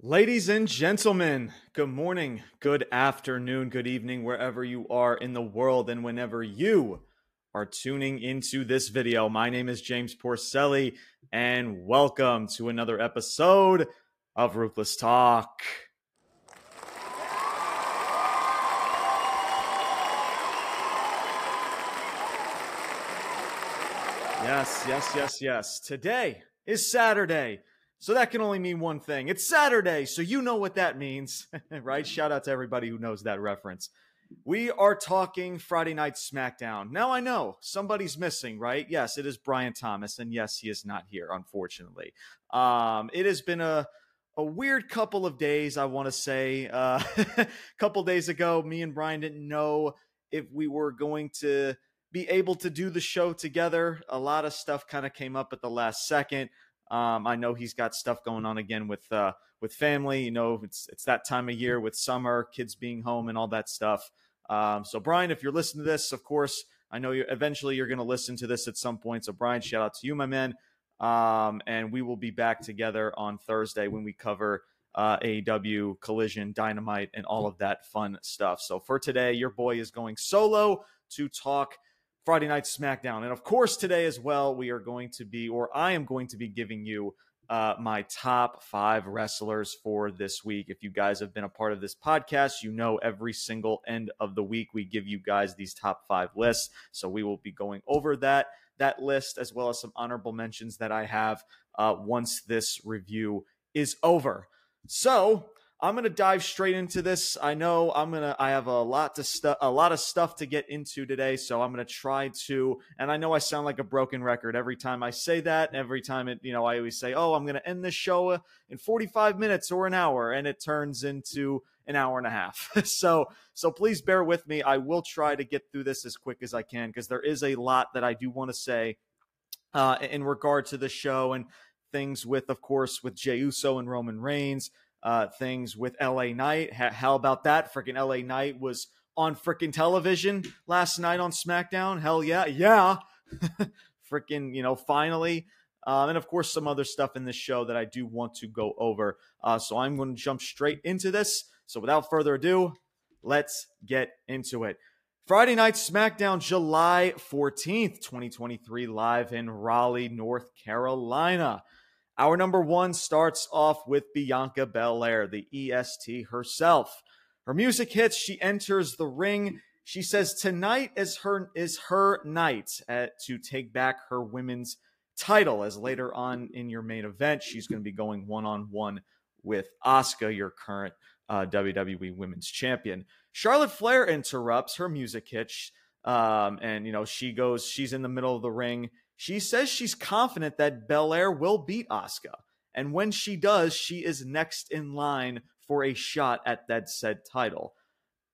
Ladies and gentlemen, good morning, good afternoon, good evening, wherever you are in the world and whenever you are tuning into this video. My name is James Porcelli, and welcome to another episode of Ruthless Talk. Yes, yes, yes, yes. Today is Saturday. So that can only mean one thing. It's Saturday, so you know what that means, right? Shout out to everybody who knows that reference. We are talking Friday Night SmackDown. Now I know somebody's missing, right? Yes, it is Brian Thomas, and yes, he is not here, unfortunately. Um, it has been a a weird couple of days, I want to say. Uh, a couple days ago, me and Brian didn't know if we were going to be able to do the show together. A lot of stuff kind of came up at the last second. Um, I know he's got stuff going on again with uh, with family. You know, it's it's that time of year with summer, kids being home, and all that stuff. Um, so, Brian, if you're listening to this, of course, I know you eventually you're going to listen to this at some point. So, Brian, shout out to you, my man. Um, and we will be back together on Thursday when we cover uh, AEW, Collision, Dynamite, and all of that fun stuff. So, for today, your boy is going solo to talk Friday Night SmackDown. And of course, today as well, we are going to be, or I am going to be giving you uh, my top five wrestlers for this week. If you guys have been a part of this podcast, you know every single end of the week we give you guys these top five lists. So we will be going over that that list as well as some honorable mentions that I have uh, once this review is over. So I'm gonna dive straight into this. I know I'm gonna I have a lot to stu- a lot of stuff to get into today, so I'm gonna try to. And I know I sound like a broken record every time I say that. Every time it, you know, I always say, "Oh, I'm gonna end this show uh, in 45 minutes or an hour," and it turns into an hour and a half. so so please bear with me. I will try to get through this as quick as I can because there is a lot that I do want to say uh, in regard to the show and things with, of course, with Jey Uso and Roman Reigns uh, things with LA Knight. how about that? Freaking LA Knight was on freaking television last night on SmackDown. Hell yeah, yeah. freaking, you know, finally. Um, and of course, some other stuff in this show that I do want to go over. Uh, so I'm going to jump straight into this. So without further ado, let's get into it. Friday night SmackDown, July 14th, 2023, live in Raleigh, North Carolina. Our number one starts off with Bianca Belair, the EST herself. Her music hits, she enters the ring. She says tonight is her is her night at, to take back her women's title. As later on in your main event, she's going to be going one on one with Asuka, your current uh, WWE Women's Champion. Charlotte Flair interrupts her music hits, um, and you know she goes. She's in the middle of the ring. She says she's confident that Belair will beat Asuka. And when she does, she is next in line for a shot at that said title.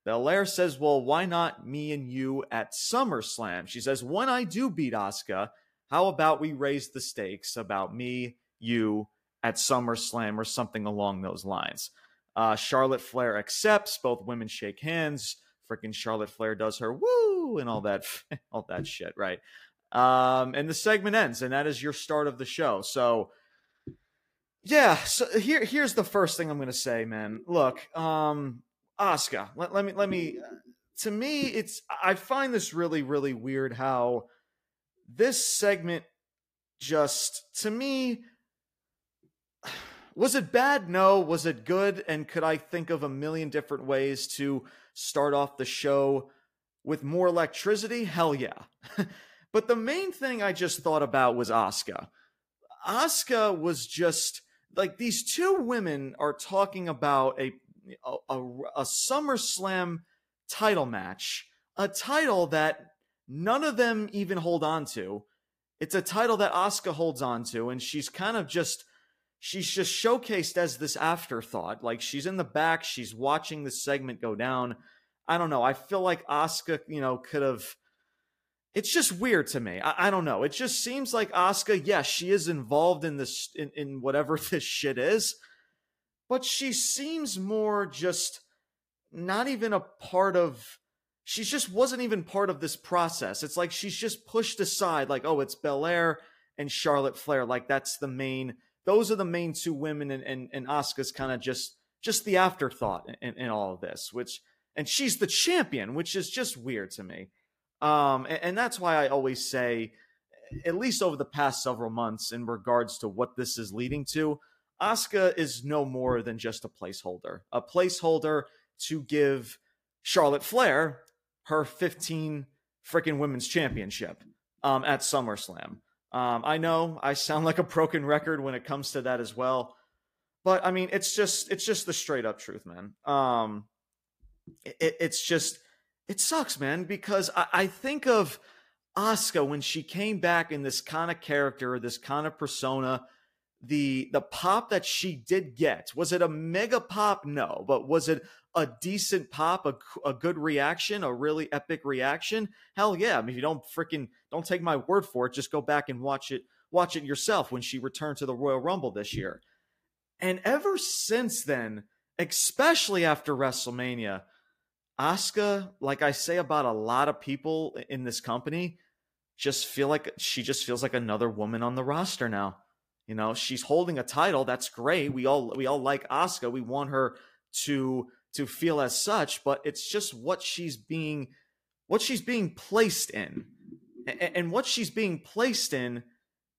Belair says, Well, why not me and you at SummerSlam? She says, When I do beat Asuka, how about we raise the stakes about me, you at SummerSlam or something along those lines? Uh, Charlotte Flair accepts. Both women shake hands. Freaking Charlotte Flair does her woo and all that, all that shit, right? Um, and the segment ends, and that is your start of the show. So, yeah. So here, here's the first thing I'm going to say, man. Look, um, Asuka. Let, let me, let me. To me, it's. I find this really, really weird. How this segment just to me was it bad? No. Was it good? And could I think of a million different ways to start off the show with more electricity? Hell yeah. But the main thing I just thought about was Asuka. Asuka was just like these two women are talking about a a, a, a SummerSlam title match, a title that none of them even hold on to. It's a title that Asuka holds on to, and she's kind of just she's just showcased as this afterthought. Like she's in the back, she's watching the segment go down. I don't know. I feel like Asuka, you know, could have it's just weird to me. I, I, don't know. It just seems like Asuka, yes, she is involved in this in, in whatever this shit is, but she seems more just not even a part of she just wasn't even part of this process. It's like she's just pushed aside, like, oh, it's Belair and Charlotte Flair. Like that's the main those are the main two women, and and, and Asuka's kind of just just the afterthought in, in all of this, which and she's the champion, which is just weird to me. Um, and, and that's why I always say, at least over the past several months, in regards to what this is leading to, Asuka is no more than just a placeholder, a placeholder to give Charlotte Flair her 15 freaking women's championship um, at SummerSlam. Um, I know I sound like a broken record when it comes to that as well, but I mean it's just it's just the straight up truth, man. Um, it, it's just it sucks, man, because I, I think of Asuka when she came back in this kind of character, this kind of persona. The the pop that she did get was it a mega pop? No, but was it a decent pop, a, a good reaction, a really epic reaction? Hell yeah! I mean, if you don't freaking don't take my word for it, just go back and watch it watch it yourself when she returned to the Royal Rumble this year. And ever since then, especially after WrestleMania, Asuka, like I say about a lot of people in this company, just feel like she just feels like another woman on the roster now. You know, she's holding a title. That's great. We all we all like Asuka. We want her to to feel as such, but it's just what she's being what she's being placed in. And, what she's being placed in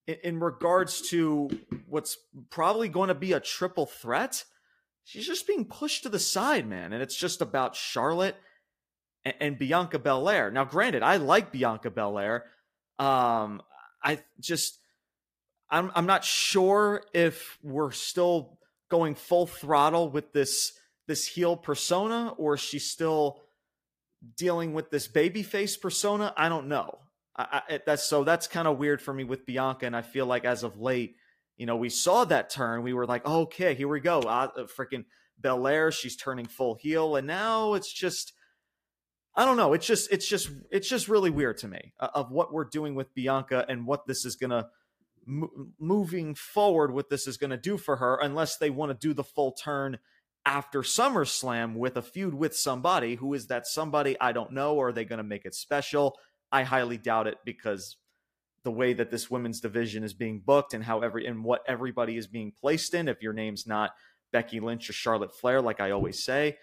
in regards to what's probably going to be a triple threat she's just being pushed to the side, man. And it's just about Charlotte and, and Bianca Belair. Now, granted, I like Bianca Belair. Um, I just, I'm, I'm not sure if we're still going full throttle with this this heel persona or she's still dealing with this babyface persona. I don't know. I, I, that's so that's kind of weird for me with Bianca, and I feel like as of late you know, we saw that turn. We were like, okay, here we go. Uh, freaking Belair, she's turning full heel, and now it's just, I don't know. It's just, it's just, it's just really weird to me uh, of what we're doing with Bianca and what this is gonna moving forward. What this is gonna do for her, unless they want to do the full turn after SummerSlam with a feud with somebody. Who is that somebody? I don't know. Or are they gonna make it special? I highly doubt it because the way that this women's division is being booked and how every and what everybody is being placed in. If your name's not Becky Lynch or Charlotte Flair, like I always say,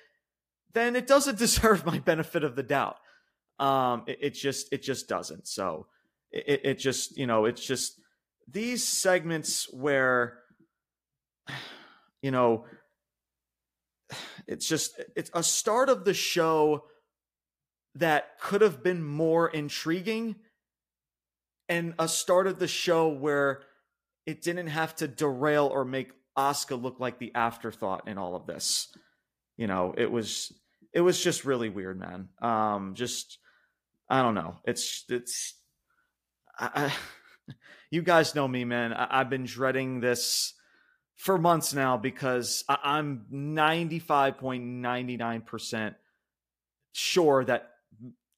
then it doesn't deserve my benefit of the doubt. Um, it, it just it just doesn't. So it, it just you know it's just these segments where you know it's just it's a start of the show that could have been more intriguing and a start of the show where it didn't have to derail or make Asuka look like the afterthought in all of this. You know, it was it was just really weird, man. Um, just I don't know. It's it's I, I you guys know me, man. I, have been dreading this for months now because I, I'm 95.99% sure that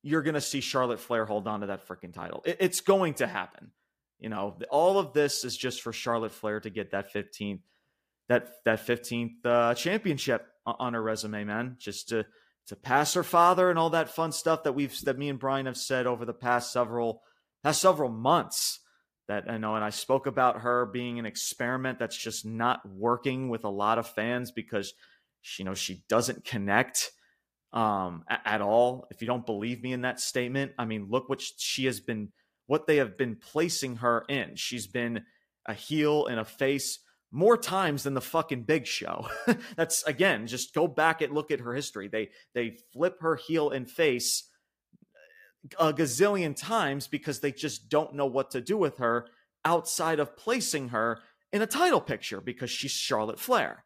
you're going to see Charlotte Flair hold on to that freaking title. It, it's going to happen. You know, all of this is just for Charlotte Flair to get that 15th that that 15th uh, championship on her resume, man. Just to to pass her father and all that fun stuff that we've that me and Brian have said over the past several past several months. That I know, and I spoke about her being an experiment that's just not working with a lot of fans because she, you know she doesn't connect um, at all. If you don't believe me in that statement, I mean, look what she has been, what they have been placing her in. She's been a heel and a face more times than the fucking Big Show. That's again, just go back and look at her history. They they flip her heel and face a gazillion times because they just don't know what to do with her outside of placing her in a title picture because she's Charlotte Flair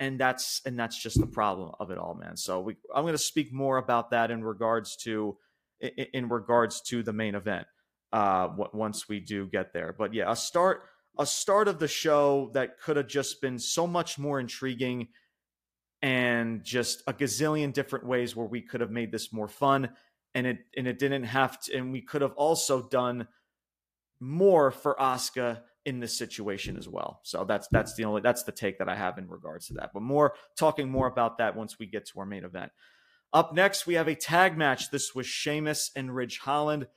and that's and that's just the problem of it all man. So we, i'm going to speak more about that in regards to in, in regards to the main event uh once we do get there. But yeah a start a start of the show that could have just been so much more intriguing and just a gazillion different ways where we could have made this more fun and it and it didn't have to and we could have also done more for Asuka in this situation as well. So that's that's the only that's the take that I have in regards to that. But more talking more about that once we get to our main event. Up next, we have a tag match. This was Sheamus and Ridge Holland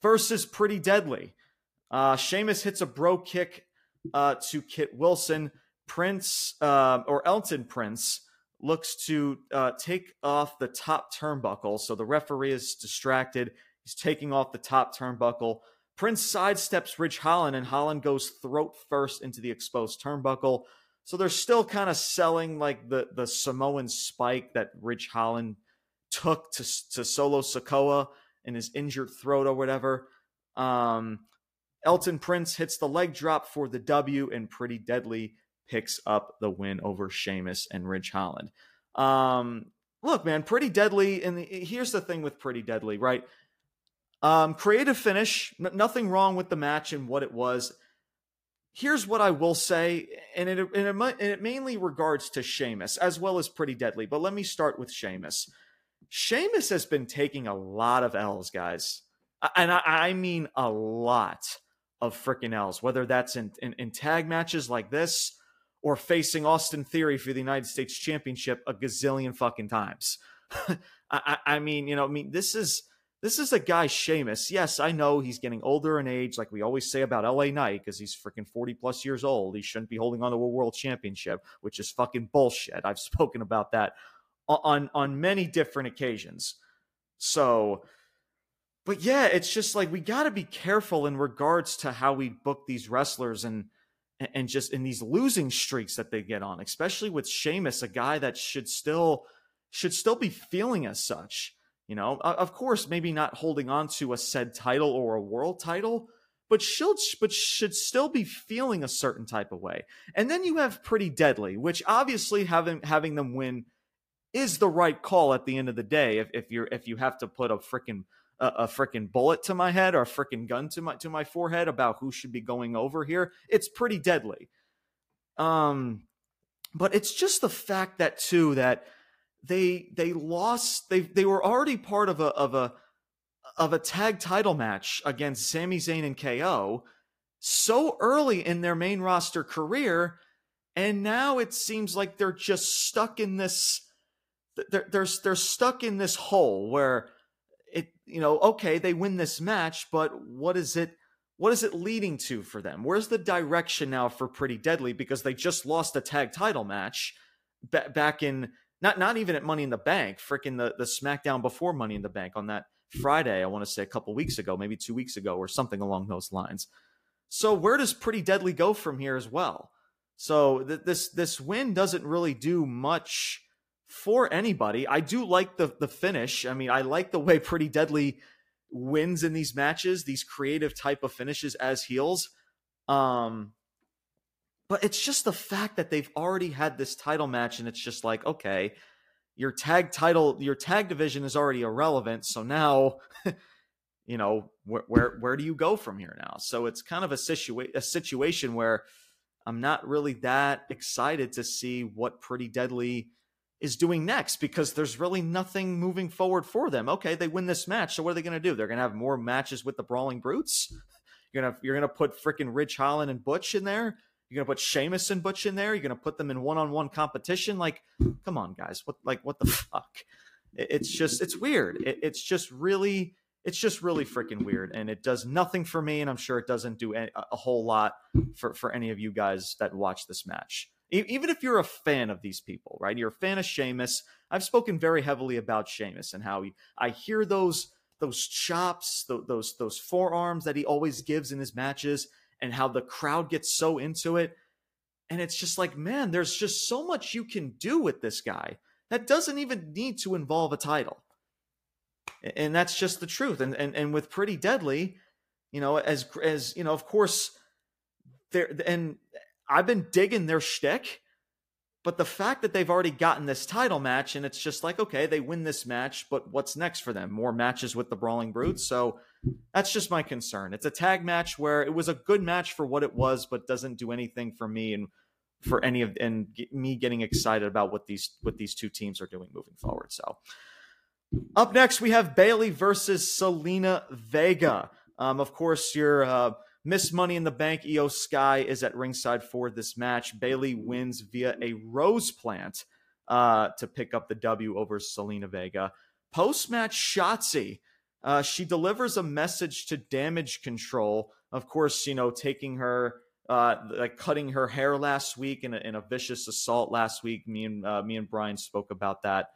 versus Pretty Deadly. Uh, Sheamus hits a Brogue Kick uh, to Kit Wilson. Prince uh, or Elton Prince looks to uh, take off the top turnbuckle. So the referee is distracted. He's taking off the top turnbuckle. Prince sidesteps Ridge Holland, and Holland goes throat first into the exposed turnbuckle. So they're still kind of selling like the the Samoan spike that Ridge Holland took to to Solo Sikoa in his injured throat or whatever. Um, Elton Prince hits the leg drop for the W, and Pretty Deadly picks up the win over Sheamus and Ridge Holland. Um, look, man, Pretty Deadly, and here's the thing with Pretty Deadly, right? Um, creative finish, n- nothing wrong with the match and what it was. Here's what I will say, and it, and it, and it mainly regards to Sheamus as well as Pretty Deadly. But let me start with Sheamus. Sheamus has been taking a lot of L's, guys, and I, I mean a lot of freaking L's. Whether that's in, in, in tag matches like this or facing Austin Theory for the United States Championship a gazillion fucking times. I, I, mean, you know, I mean, this is this is a guy, Sheamus. Yes, I know he's getting older in age, like we always say about LA Knight, because he's freaking 40 plus years old. He shouldn't be holding on to a world championship, which is fucking bullshit. I've spoken about that on on many different occasions. So, but yeah, it's just like we got to be careful in regards to how we book these wrestlers and and just in these losing streaks that they get on, especially with Sheamus, a guy that should still should still be feeling as such. You know, of course, maybe not holding on to a said title or a world title, but should but should still be feeling a certain type of way. And then you have Pretty Deadly, which obviously having having them win is the right call at the end of the day. If if you're if you have to put a freaking a, a freaking bullet to my head or a freaking gun to my to my forehead about who should be going over here, it's pretty deadly. Um, but it's just the fact that too that they they lost they they were already part of a of a of a tag title match against Sami Zayn and KO so early in their main roster career and now it seems like they're just stuck in this they're they're they're stuck in this hole where it you know okay they win this match but what is it what is it leading to for them? Where's the direction now for pretty deadly? Because they just lost a tag title match back in not not even at Money in the Bank, freaking the the SmackDown before Money in the Bank on that Friday. I want to say a couple weeks ago, maybe two weeks ago, or something along those lines. So where does Pretty Deadly go from here as well? So th- this this win doesn't really do much for anybody. I do like the the finish. I mean, I like the way Pretty Deadly wins in these matches, these creative type of finishes as heels. Um, but it's just the fact that they've already had this title match, and it's just like, okay, your tag title, your tag division is already irrelevant. So now, you know, where where where do you go from here now? So it's kind of a situa- a situation where I'm not really that excited to see what Pretty Deadly is doing next because there's really nothing moving forward for them. Okay, they win this match, so what are they going to do? They're going to have more matches with the Brawling Brutes. You're gonna you're gonna put freaking Ridge Holland and Butch in there. You're gonna put Sheamus and Butch in there. You're gonna put them in one-on-one competition. Like, come on, guys. What like what the fuck? It's just it's weird. It's just really it's just really freaking weird, and it does nothing for me. And I'm sure it doesn't do a whole lot for for any of you guys that watch this match. Even if you're a fan of these people, right? You're a fan of Sheamus. I've spoken very heavily about Sheamus and how he, I hear those those chops, those those forearms that he always gives in his matches and how the crowd gets so into it. And it's just like, man, there's just so much you can do with this guy that doesn't even need to involve a title. And that's just the truth. And and and with Pretty Deadly, you know, as as you know, of course, there and I've been digging their shtick but the fact that they've already gotten this title match and it's just like, okay, they win this match, but what's next for them? More matches with the Brawling Brutes. So that's just my concern. It's a tag match where it was a good match for what it was, but doesn't do anything for me and for any of and me getting excited about what these what these two teams are doing moving forward. So up next we have Bayley versus Zelina Vega. Um, of course, your uh, Miss Money in the Bank, Iyo Sky is at ringside for this match. Bayley wins via a rose plant uh, to pick up the W over Zelina Vega. Post match, Shotzi. Uh, she delivers a message to damage control. Of course, you know, taking her, uh, like cutting her hair last week in a, in a vicious assault last week. Me and uh, me and Brian spoke about that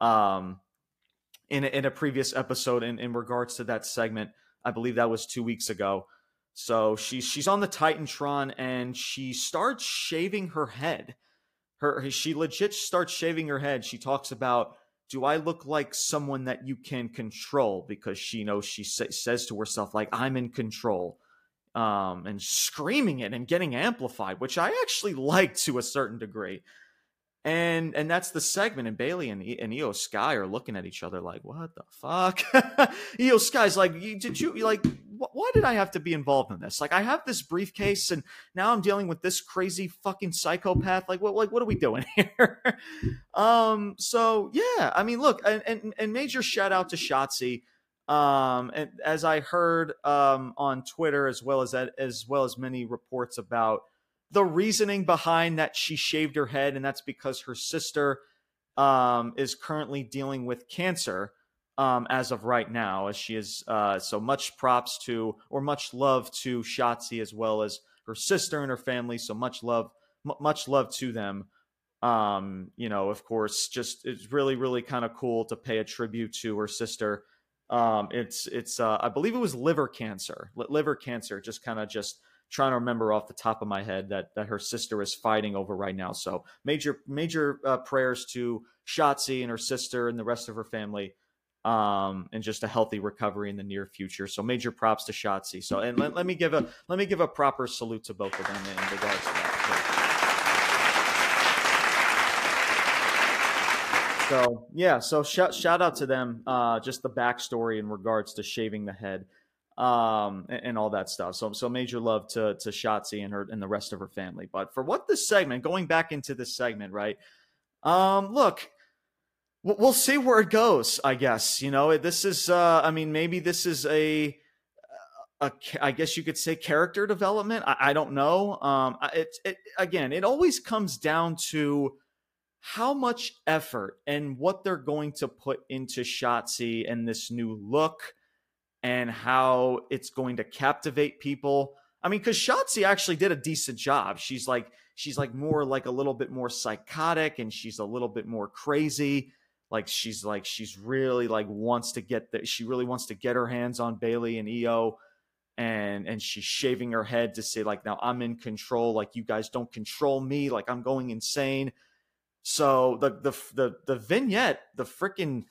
um, in a, in a previous episode in, in regards to that segment. I believe that was two weeks ago. So she's she's on the Titantron and she starts shaving her head. Her she legit starts shaving her head. She talks about, "Do I look like someone that you can control?" Because she knows she sa- says to herself, "Like I'm in control." um, and screaming it and getting amplified, which I actually like to a certain degree. And and that's the segment. And Bayley and, and Iyo Sky are looking at each other like, "What the fuck?" Iyo Sky's like, "Did you like? Wh- why did I have to be involved in this? Like, I have this briefcase, and now I'm dealing with this crazy fucking psychopath. Like, what? Like, what are we doing here?" um. So yeah, I mean, look, and and, and major shout out to Shotzi um and as i heard um on twitter as well as that as well as many reports about the reasoning behind that she shaved her head and that's because her sister um is currently dealing with cancer um as of right now as she is uh so much props to or much love to Shotzi as well as her sister and her family so much love m- much love to them um you know of course just it's really really kind of cool to pay a tribute to her sister um, it's it's uh, I believe it was liver cancer. liver cancer. Just kind of just trying to remember off the top of my head that that her sister is fighting over right now. So major major uh, prayers to Shotzi and her sister and the rest of her family. Um, and just a healthy recovery in the near future. So major props to Shotzi. So and let, let me give a let me give a proper salute to both of them in regards to that. So yeah, so shout shout out to them. Uh, just the backstory in regards to shaving the head, um, and, and, all that stuff. So so major love to to Shotzi and her and the rest of her family. But for what this segment, going back into this segment, right? Um, look, we'll see where it goes. I guess you know this is. Uh, I mean, maybe this is a. A, I guess you could say character development. I, I don't know. Um, it, it again, it always comes down to how much effort and what they're going to put into Shotzi and this new look and how it's going to captivate people. I mean, because Shotzi actually did a decent job. She's like, she's like more like a little bit more psychotic and she's a little bit more crazy. Like she's like, she's really like wants to get that. She really wants to get her hands on Bayley and Iyo, and and she's shaving her head to say like now i'm in control like you guys don't control me like i'm going insane so the the the the vignette, the freaking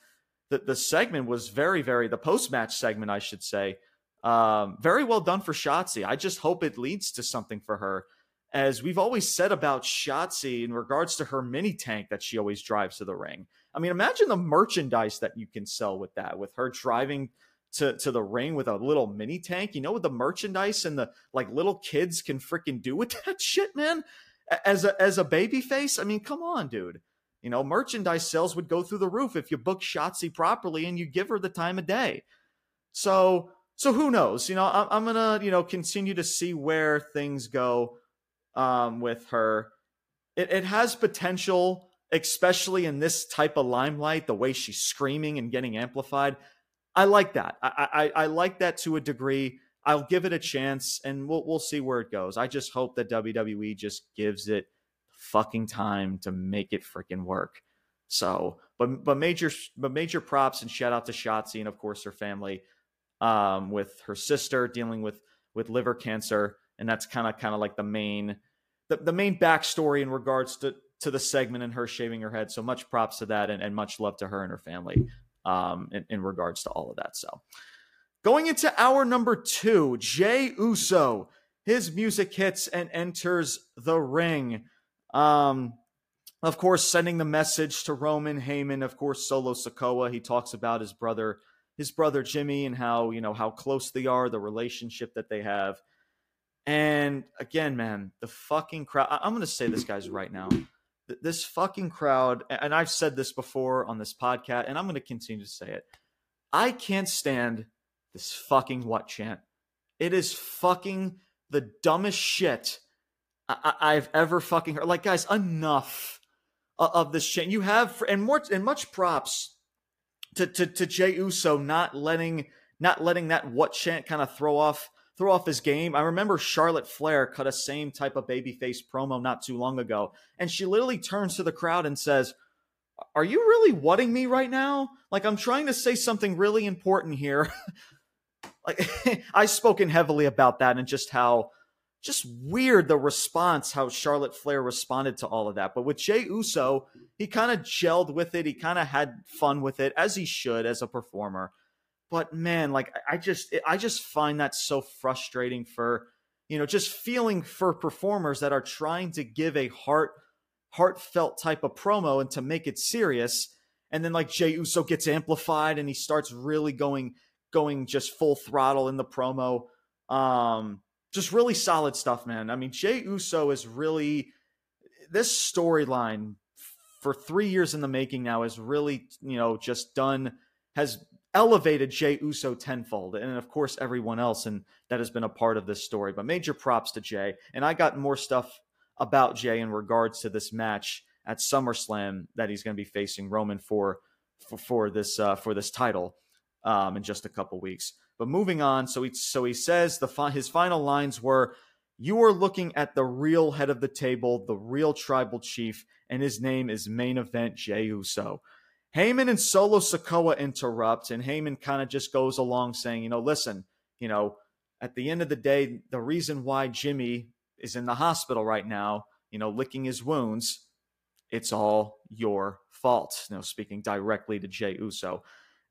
the, the segment was very very the post match segment, I should say, um, very well done for Shotzi. I just hope it leads to something for her, as we've always said about Shotzi in regards to her mini tank that she always drives to the ring. I mean, imagine the merchandise that you can sell with that, with her driving to, to the ring with a little mini tank. You know what the merchandise and the like little kids can freaking do with that shit, man? as a as a baby face. I mean, come on, dude. You know, merchandise sales would go through the roof if you book Shotzi properly and you give her the time of day. So so who knows? You know, I'm, I'm gonna you know continue to see where things go um, with her. It, it has potential, especially in this type of limelight. The way she's screaming and getting amplified, I like that. I, I, I like that to a degree. I'll give it a chance and we'll we'll see where it goes. I just hope that WWE just gives it fucking time to make it freaking work. So, but but major but major props and shout out to Shotzi and of course her family um, with her sister dealing with with liver cancer and that's kind of kind of like the main the, the main backstory in regards to to the segment and her shaving her head. So much props to that and, and much love to her and her family um, in, in regards to all of that. So Going into hour number two, Jey Uso, his music hits and enters the ring. Um, of course, sending the message to Roman Heyman, of course, Solo Sikoa. He talks about his brother, his brother Jimmy, and how you know how close they are, the relationship that they have. And again, man, the fucking crowd. I'm going to say this, guys, right now. This fucking crowd, and I've said this before on this podcast, and I'm going to continue to say it. I can't stand this fucking what chant. It is fucking the dumbest shit I- have ever fucking heard. Like, guys, enough of this chant. You have and more and much props to to, to Jey Uso not letting not letting that what chant kind of throw off throw off his game. I remember Charlotte Flair cut a same type of babyface promo not too long ago, and she literally turns to the crowd and says, "Are you really whatting me right now? Like I'm trying to say something really important here." like I've spoken heavily about that and just how just weird the response how Charlotte Flair responded to all of that. But with Jey Uso, he kind of gelled with it. He kind of had fun with it as he should as a performer. But man, like I just I just find that so frustrating for you know just feeling for performers that are trying to give a heart heartfelt type of promo and to make it serious and then like Jey Uso gets amplified and he starts really going going just full throttle in the promo. Um just really solid stuff, man. I mean, Jey Uso is really this storyline for three years in the making now is really, you know, just done has elevated Jey Uso tenfold, and of course everyone else, and that has been a part of this story. But major props to Jey, and I got more stuff about Jey in regards to this match at SummerSlam that he's going to be facing Roman for for, for this uh, for this title um, in just a couple weeks. But moving on, so he so he says the his final lines were, "You are looking at the real head of the table, the real tribal chief, and his name is Main Event Jey Uso." Heyman and Solo Sikoa interrupt, and Heyman kind of just goes along saying, "You know, listen, you know, at the end of the day, the reason why Jimmy is in the hospital right now, you know, licking his wounds, it's all your fault." You know, speaking directly to Jey Uso.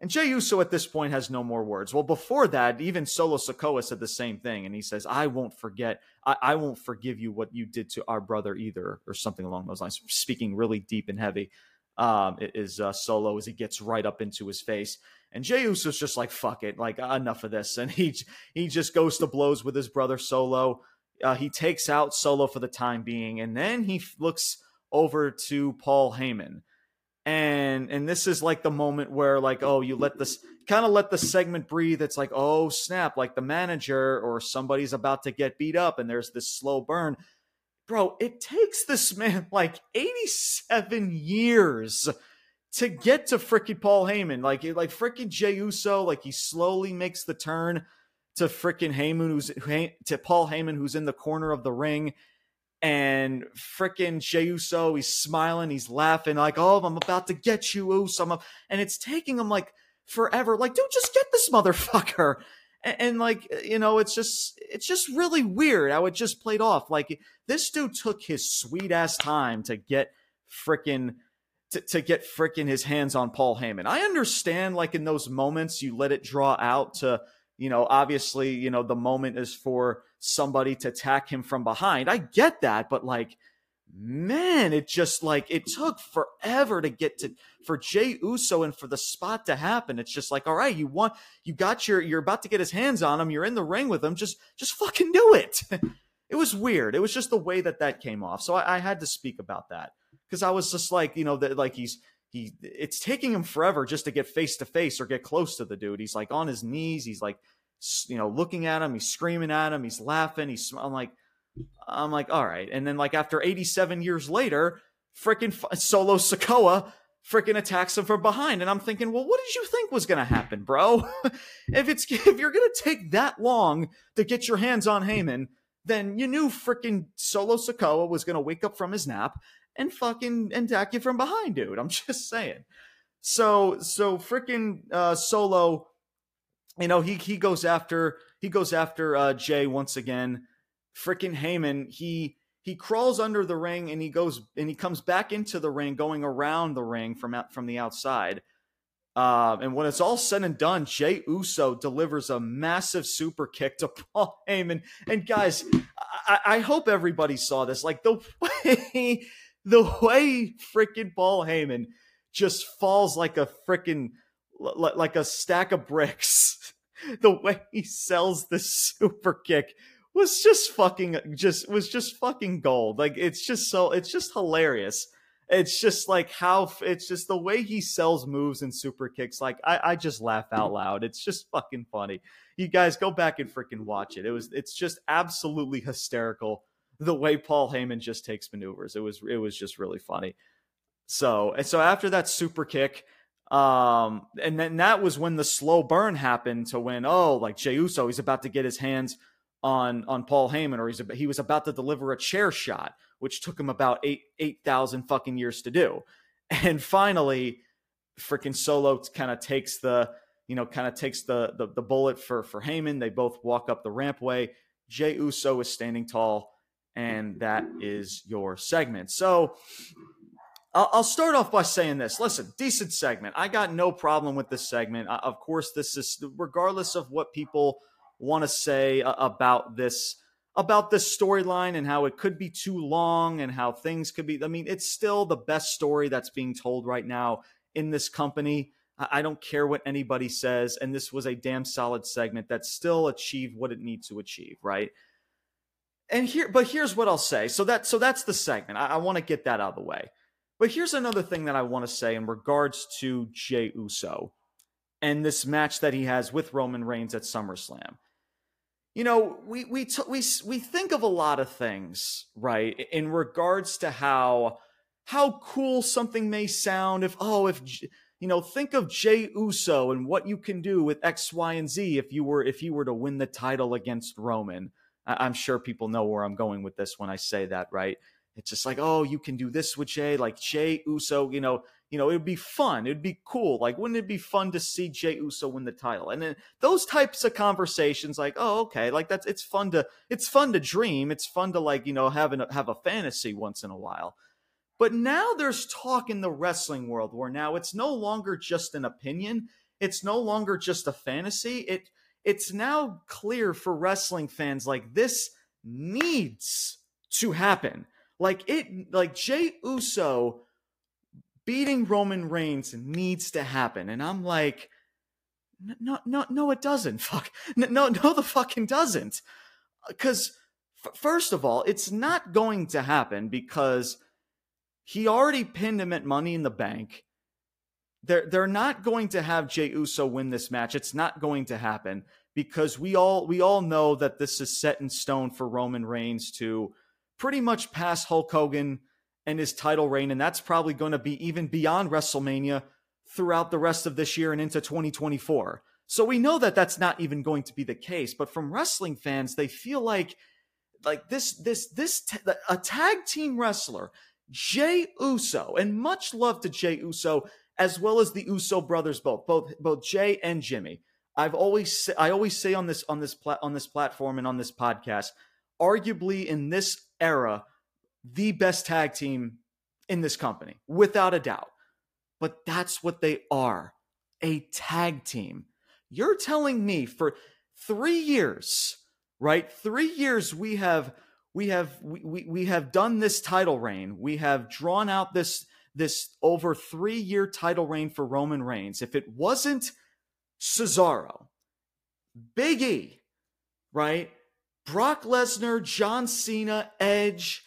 And Jey Uso at this point has no more words. Well, before that, even Solo Sikoa said the same thing, and he says, "I won't forget. I, I, won't forgive you what you did to our brother either," or something along those lines. Speaking really deep and heavy, um, is uh, Solo as he gets right up into his face, and Jey Uso's just like, "Fuck it, like enough of this," and he he just goes to blows with his brother Solo. Uh, he takes out Solo for the time being, and then he looks over to Paul Heyman and and this is like the moment where like oh you let this kind of let the segment breathe. It's like oh snap like the manager or somebody's about to get beat up and there's this slow burn. Bro it takes this man like 87 years to get to freaking Paul Heyman. Like like freaking Jey Uso like he slowly makes the turn to freaking Heyman who's to Paul Heyman who's in the corner of the ring and freaking Jey Uso, he's smiling, he's laughing, like, oh, I'm about to get you, Uso. And it's taking him like forever. Like, dude, just get this motherfucker. And, and, like, you know, it's just, it's just really weird how it just played off. Like, this dude took his sweet ass time to get freaking. To, to get freaking his hands on Paul Heyman. I understand, like in those moments, you let it draw out to you know, obviously, you know, the moment is for somebody to attack him from behind. I get that, but like, man, it just like it took forever to get to for Jey Uso and for the spot to happen. It's just like, all right, you want you got your you're about to get his hands on him, you're in the ring with him, just just fucking do it. it was weird. It was just the way that that came off. So I, I had to speak about that because I was just like, you know, that like he's he it's taking him forever just to get face to face or get close to the dude. He's like on his knees. He's like, you know, looking at him. He's screaming at him. He's laughing. He's I'm like, I'm like, all right. And then like after 87 years later, freaking Solo Sikoa freaking attacks him from behind, and I'm thinking, well, what did you think was gonna happen, bro? if it's if you're gonna take that long to get your hands on Heyman, then you knew freaking Solo Sikoa was gonna wake up from his nap and fucking attack you from behind, dude. I'm just saying. So so freaking uh, Solo, you know he he goes after he goes after uh, Jey once again. Freaking Heyman, he he crawls under the ring and he goes and he comes back into the ring, going around the ring from out, from the outside. Uh, and when it's all said and done, Jey Uso delivers a massive super kick to Paul Heyman. And guys, I, I hope everybody saw this. Like the way the way freaking Paul Heyman just falls like a freaking like a stack of bricks. the way he sells the super kick was just fucking just was just fucking gold. Like it's just so it's just hilarious. It's just like how it's just the way he sells moves and super kicks. Like I, I just laugh out loud. It's just fucking funny. You guys go back and freaking watch it. It was it's just absolutely hysterical the way Paul Heyman just takes maneuvers. It was it was just really funny. So and so after that super kick, um, and then that was when the slow burn happened to when oh like Jey Uso he's about to get his hands on on Paul Heyman, or he's he was about to deliver a chair shot, which took him about eight eight thousand fucking years to do, and finally, freaking Solo kind of takes the you know kind of takes the, the the bullet for for Heyman. They both walk up the rampway. Jey Uso is standing tall, and that is your segment. So. I'll start off by saying this. Listen, decent segment. I got no problem with this segment. Of course, this is regardless of what people want to say about this about this storyline and how it could be too long and how things could be. I mean, it's still the best story that's being told right now in this company. I don't care what anybody says. And this was a damn solid segment that still achieved what it needs to achieve, right? And here, but here's what I'll say. So that, so that's the segment. I, I want to get that out of the way. But here's another thing that I want to say in regards to Jey Uso and this match that he has with Roman Reigns at SummerSlam you know, we we t- we we think of a lot of things, right, in regards to how how cool something may sound if oh if you know think of Jey Uso and what you can do with X Y and Z if you were if you were to win the title against Roman. I- I'm sure people know where I'm going with this when I say that, right? It's just like, oh, you can do this with Jey, like Jey Uso, you know, you know, it would be fun. It'd be cool. Like, wouldn't it be fun to see Jey Uso win the title? And then those types of conversations, like, oh, okay, like that's it's fun to it's fun to dream. It's fun to like you know have an, have a fantasy once in a while. But now there's talk in the wrestling world where now it's no longer just an opinion. It's no longer just a fantasy. It it's now clear for wrestling fans like this needs to happen. Like it like Jey Uso beating Roman Reigns needs to happen. And I'm like, no, no, no, it doesn't. Fuck. No, no, the fucking doesn't. Uh, because, f- first of all, it's not going to happen because he already pinned him at Money in the Bank. They're, they're not going to have Jey Uso win this match. It's not going to happen because we all we all know that this is set in stone for Roman Reigns to pretty much pass Hulk Hogan and his title reign. And that's probably going to be even beyond WrestleMania throughout the rest of this year and into 2024. So we know that that's not even going to be the case. But from wrestling fans, they feel like like this this this a tag team wrestler Jey Uso and much love to Jey Uso as well as the Uso brothers both both both Jey and Jimmy. I've always I always say on this on this pla- on this platform and on this podcast, arguably in this era, the best tag team in this company, without a doubt. But that's what they are a tag team. You're telling me for three years, right? Three years we have we have we, we, we have done this title reign. We have drawn out this this over three year title reign for Roman Reigns. If it wasn't Cesaro, Big E, right? Brock Lesnar, John Cena, Edge,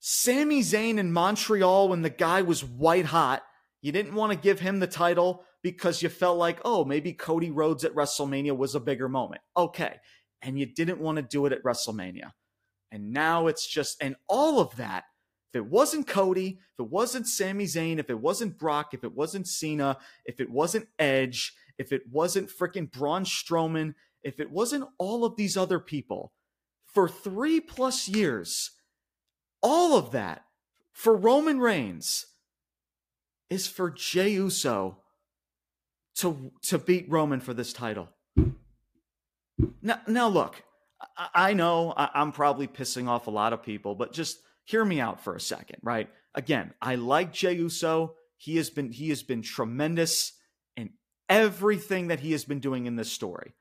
Sami Zayn in Montreal when the guy was white hot. You didn't want to give him the title because you felt like, oh, maybe Cody Rhodes at WrestleMania was a bigger moment. Okay. And you didn't want to do it at WrestleMania. And now it's just, and all of that, if it wasn't Cody, if it wasn't Sami Zayn, if it wasn't Brock, if it wasn't Cena, if it wasn't Edge, if it wasn't freaking Braun Strowman, if it wasn't all of these other people, for three plus years, all of that for Roman Reigns is for Jey Uso to to beat Roman for this title. Now, now look, I, I know I, I'm probably pissing off a lot of people, but just hear me out for a second, right? Again, I like Jey Uso. He has been he has been tremendous in everything that he has been doing in this story.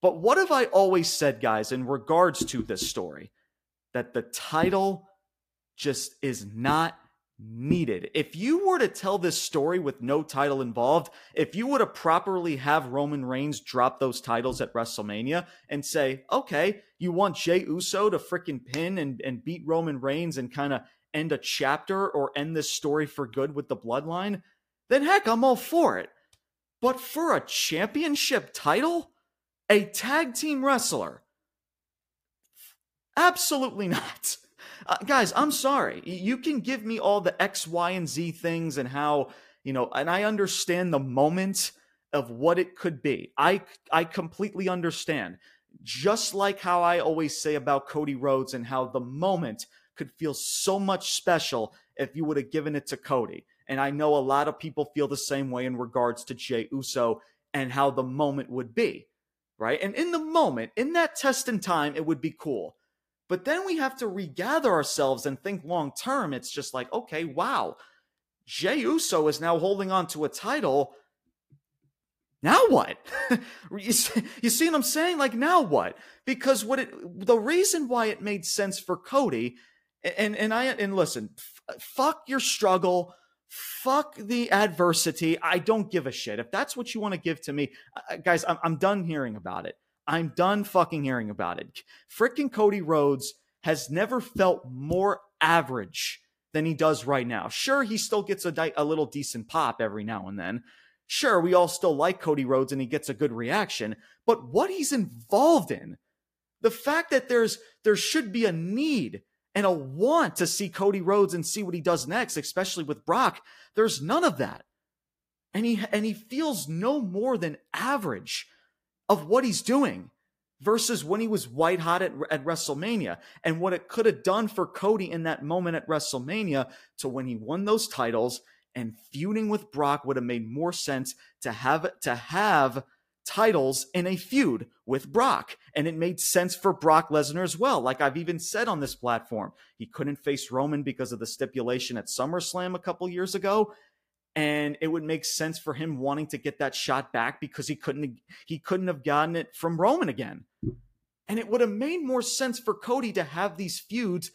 But what have I always said, guys, in regards to this story? That the title just is not needed. If you were to tell this story with no title involved, if you were to properly have Roman Reigns drop those titles at WrestleMania and say, okay, you want Jey Uso to freaking pin and, and beat Roman Reigns and kind of end a chapter or end this story for good with the bloodline, then heck, I'm all for it. But for a championship title, a tag team wrestler, absolutely not. Uh, guys, I'm sorry. You can give me all the X, Y, and Z things and how, you know, and I understand the moment of what it could be. I I completely understand. just like how I always say about Cody Rhodes and how the moment could feel so much special if you would have given it to Cody. And I know a lot of people feel the same way in regards to Jey Uso and how the moment would be, right? And in the moment, in that test in time, it would be cool. But then we have to regather ourselves and think long term. It's just like, okay, wow, Jey Uso is now holding on to a title. Now what? you, see, you see what I'm saying? Like, now what? Because what it, the reason why it made sense for Cody, and, and I, and listen, f- fuck your struggle fuck the adversity. I don't give a shit. If that's what you want to give to me, uh, guys, I'm, I'm done hearing about it. I'm done fucking hearing about it. Frickin' Cody Rhodes has never felt more average than he does right now. Sure, he still gets a, di- a little decent pop every now and then. Sure, we all still like Cody Rhodes and he gets a good reaction, but what he's involved in, the fact that there's there should be a need and a want to see Cody Rhodes and see what he does next, especially with Brock. There's none of that. And he and he feels no more than average of what he's doing versus when he was white hot at, at WrestleMania and what it could have done for Cody in that moment at WrestleMania to when he won those titles and feuding with Brock would have made more sense to have to have titles in a feud with Brock. And it made sense for Brock Lesnar as well. Like I've even said on this platform, he couldn't face Roman because of the stipulation at SummerSlam a couple years ago. And it would make sense for him wanting to get that shot back because he couldn't he couldn't have gotten it from Roman again. And it would have made more sense for Cody to have these feuds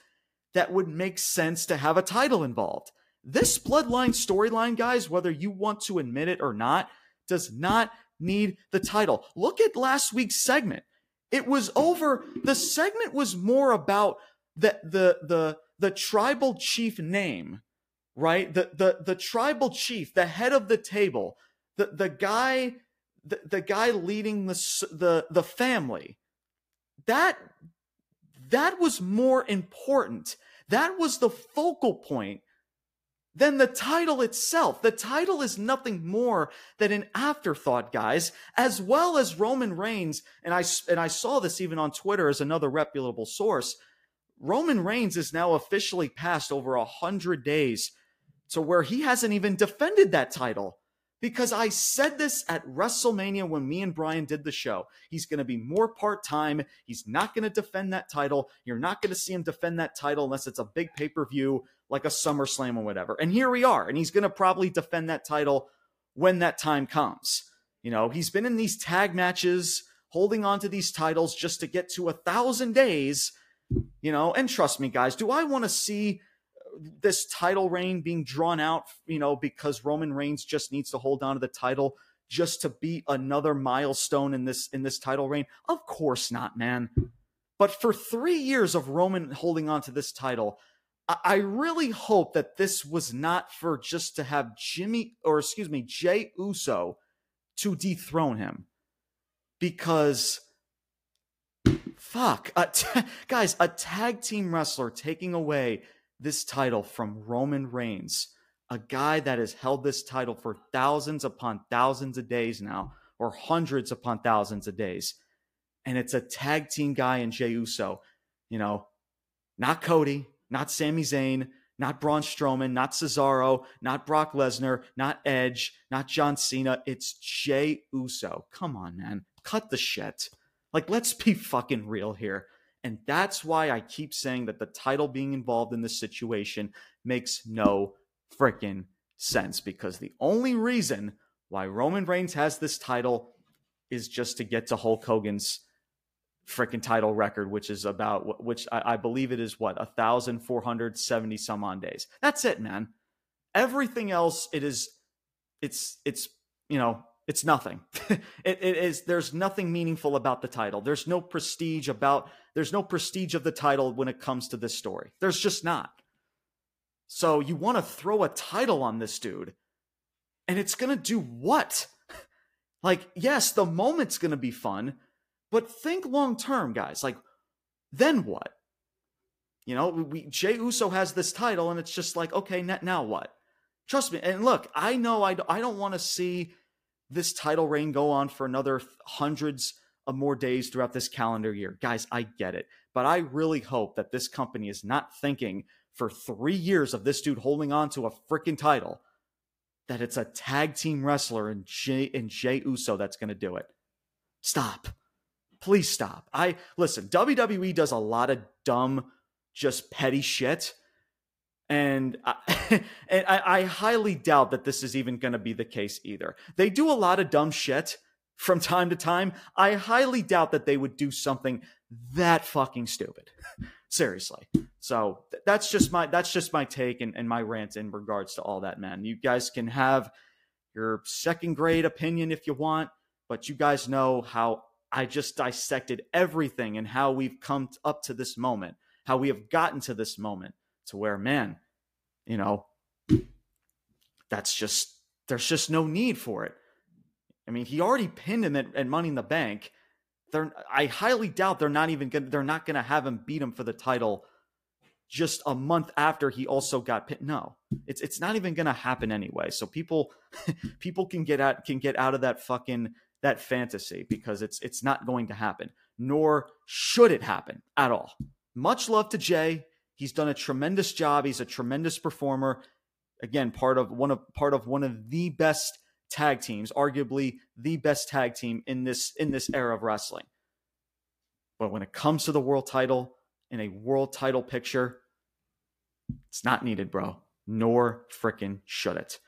that would make sense to have a title involved. This bloodline storyline, guys, whether you want to admit it or not, does not need the title. Look at last week's segment. It was over. The segment was more about the the the the tribal chief name, right? The the the tribal chief, the head of the table, the the guy the, the guy leading the the the family. That that was more important. That was the focal point than the title itself. The title is nothing more than an afterthought, guys, as well as Roman Reigns. And I, and I saw this even on Twitter as another reputable source. Roman Reigns is now officially past over a hundred days to where he hasn't even defended that title because I said this at WrestleMania when me and Brian did the show. He's going to be more part time. He's not going to defend that title. You're not going to see him defend that title unless it's a big pay per view like a SummerSlam or whatever. And here we are. And he's going to probably defend that title when that time comes. You know, he's been in these tag matches, holding on to these titles just to get to a thousand days. You know, and trust me, guys, do I want to see this title reign being drawn out, you know, because Roman Reigns just needs to hold on to the title just to beat another milestone in this in this title reign? Of course not, man. But for 3 years of Roman holding on to this title, I really hope that this was not for just to have Jimmy or excuse me, Jey Uso to dethrone him. Because fuck, guys, a tag team wrestler taking away this title from Roman Reigns, a guy that has held this title for thousands upon thousands of days now, or hundreds upon thousands of days. And it's a tag team guy in Jey Uso, you know, not Cody, not Sami Zayn, not Braun Strowman, not Cesaro, not Brock Lesnar, not Edge, not John Cena. It's Jey Uso. Come on, man. Cut the shit. Like, let's be fucking real here. And that's why I keep saying that the title being involved in this situation makes no freaking sense because the only reason why Roman Reigns has this title is just to get to Hulk Hogan's freaking title record, which is about which I, I believe it is what a thousand four hundred seventy some on days. That's it, man. Everything else, it is, it's it's you know it's nothing. it, it is there's nothing meaningful about the title. There's no prestige about there's no prestige of the title when it comes to this story. There's just not. So you want to throw a title on this dude, and it's gonna do what? like, yes, the moment's gonna be fun, but think long term, guys. Like, then what? You know, we Jey Uso has this title, and it's just like, okay, now what? Trust me. And look, I know I, I don't want to see this title reign go on for another hundreds of more days throughout this calendar year. Guys, I get it. But I really hope that this company is not thinking for three years of this dude holding on to a freaking title that it's a tag team wrestler and Jey and Jey Uso that's going to do it. Stop. Please stop. I listen, WWE does a lot of dumb, just petty shit. And I, and I, I highly doubt that this is even going to be the case either. They do a lot of dumb shit from time to time. I highly doubt that they would do something that fucking stupid. Seriously. So th- that's just my that's just my take and, and my rant in regards to all that, man. You guys can have your second grade opinion if you want, but you guys know how I just dissected everything and how we've come up to this moment, how we have gotten to this moment to where, man, you know, that's just there's just no need for it. I mean, he already pinned him at, at Money in the Bank they're I highly doubt they're not even gonna they're not gonna have him beat him for the title just a month after he also got pit. No, it's it's not even gonna happen anyway. So people people can get out can get out of that fucking that fantasy because it's it's not going to happen. Nor should it happen at all. Much love to Jey. He's done a tremendous job. He's a tremendous performer. Again, part of one of part of one of the best tag teams, arguably the best tag team in this in this era of wrestling. But when it comes to the world title in a world title picture, it's not needed, bro. Nor freaking should it.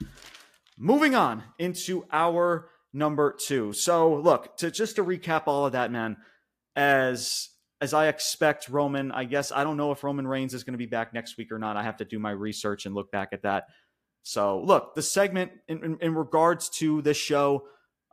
Moving on into our number two. So look, to just to recap all of that, man, as as I expect Roman, I guess I don't know if Roman Reigns is going to be back next week or not. I have to do my research and look back at that. So look, the segment in, in, in regards to this show,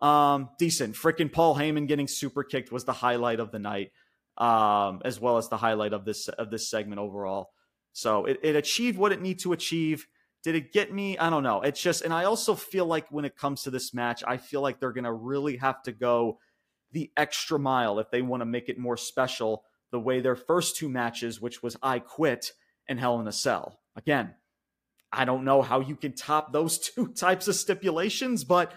um, decent. Freaking Paul Heyman getting super kicked was the highlight of the night, um, as well as the highlight of this of this segment overall. So it, it achieved what it needed to achieve. Did it get me? I don't know. It's just, and I also feel like when it comes to this match, I feel like they're gonna really have to go the extra mile if they want to make it more special. The way their first two matches, which was I Quit and Hell in a Cell. Again, I don't know how you can top those two types of stipulations, but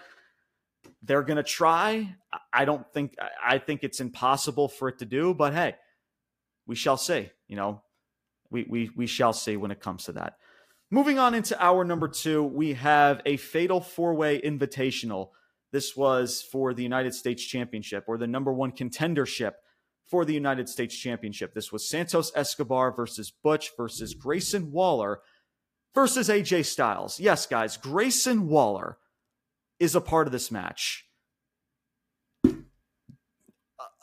they're going to try. I don't think, I think it's impossible for it to do, but hey, we shall see. You know, we, we, we shall see when it comes to that. Moving on into hour number two, we have a fatal four way invitational. This was for the United States Championship or the number one contendership for the United States Championship. This was Santos Escobar versus Butch versus Grayson Waller versus AJ Styles. Yes, guys, Grayson Waller is a part of this match. Uh,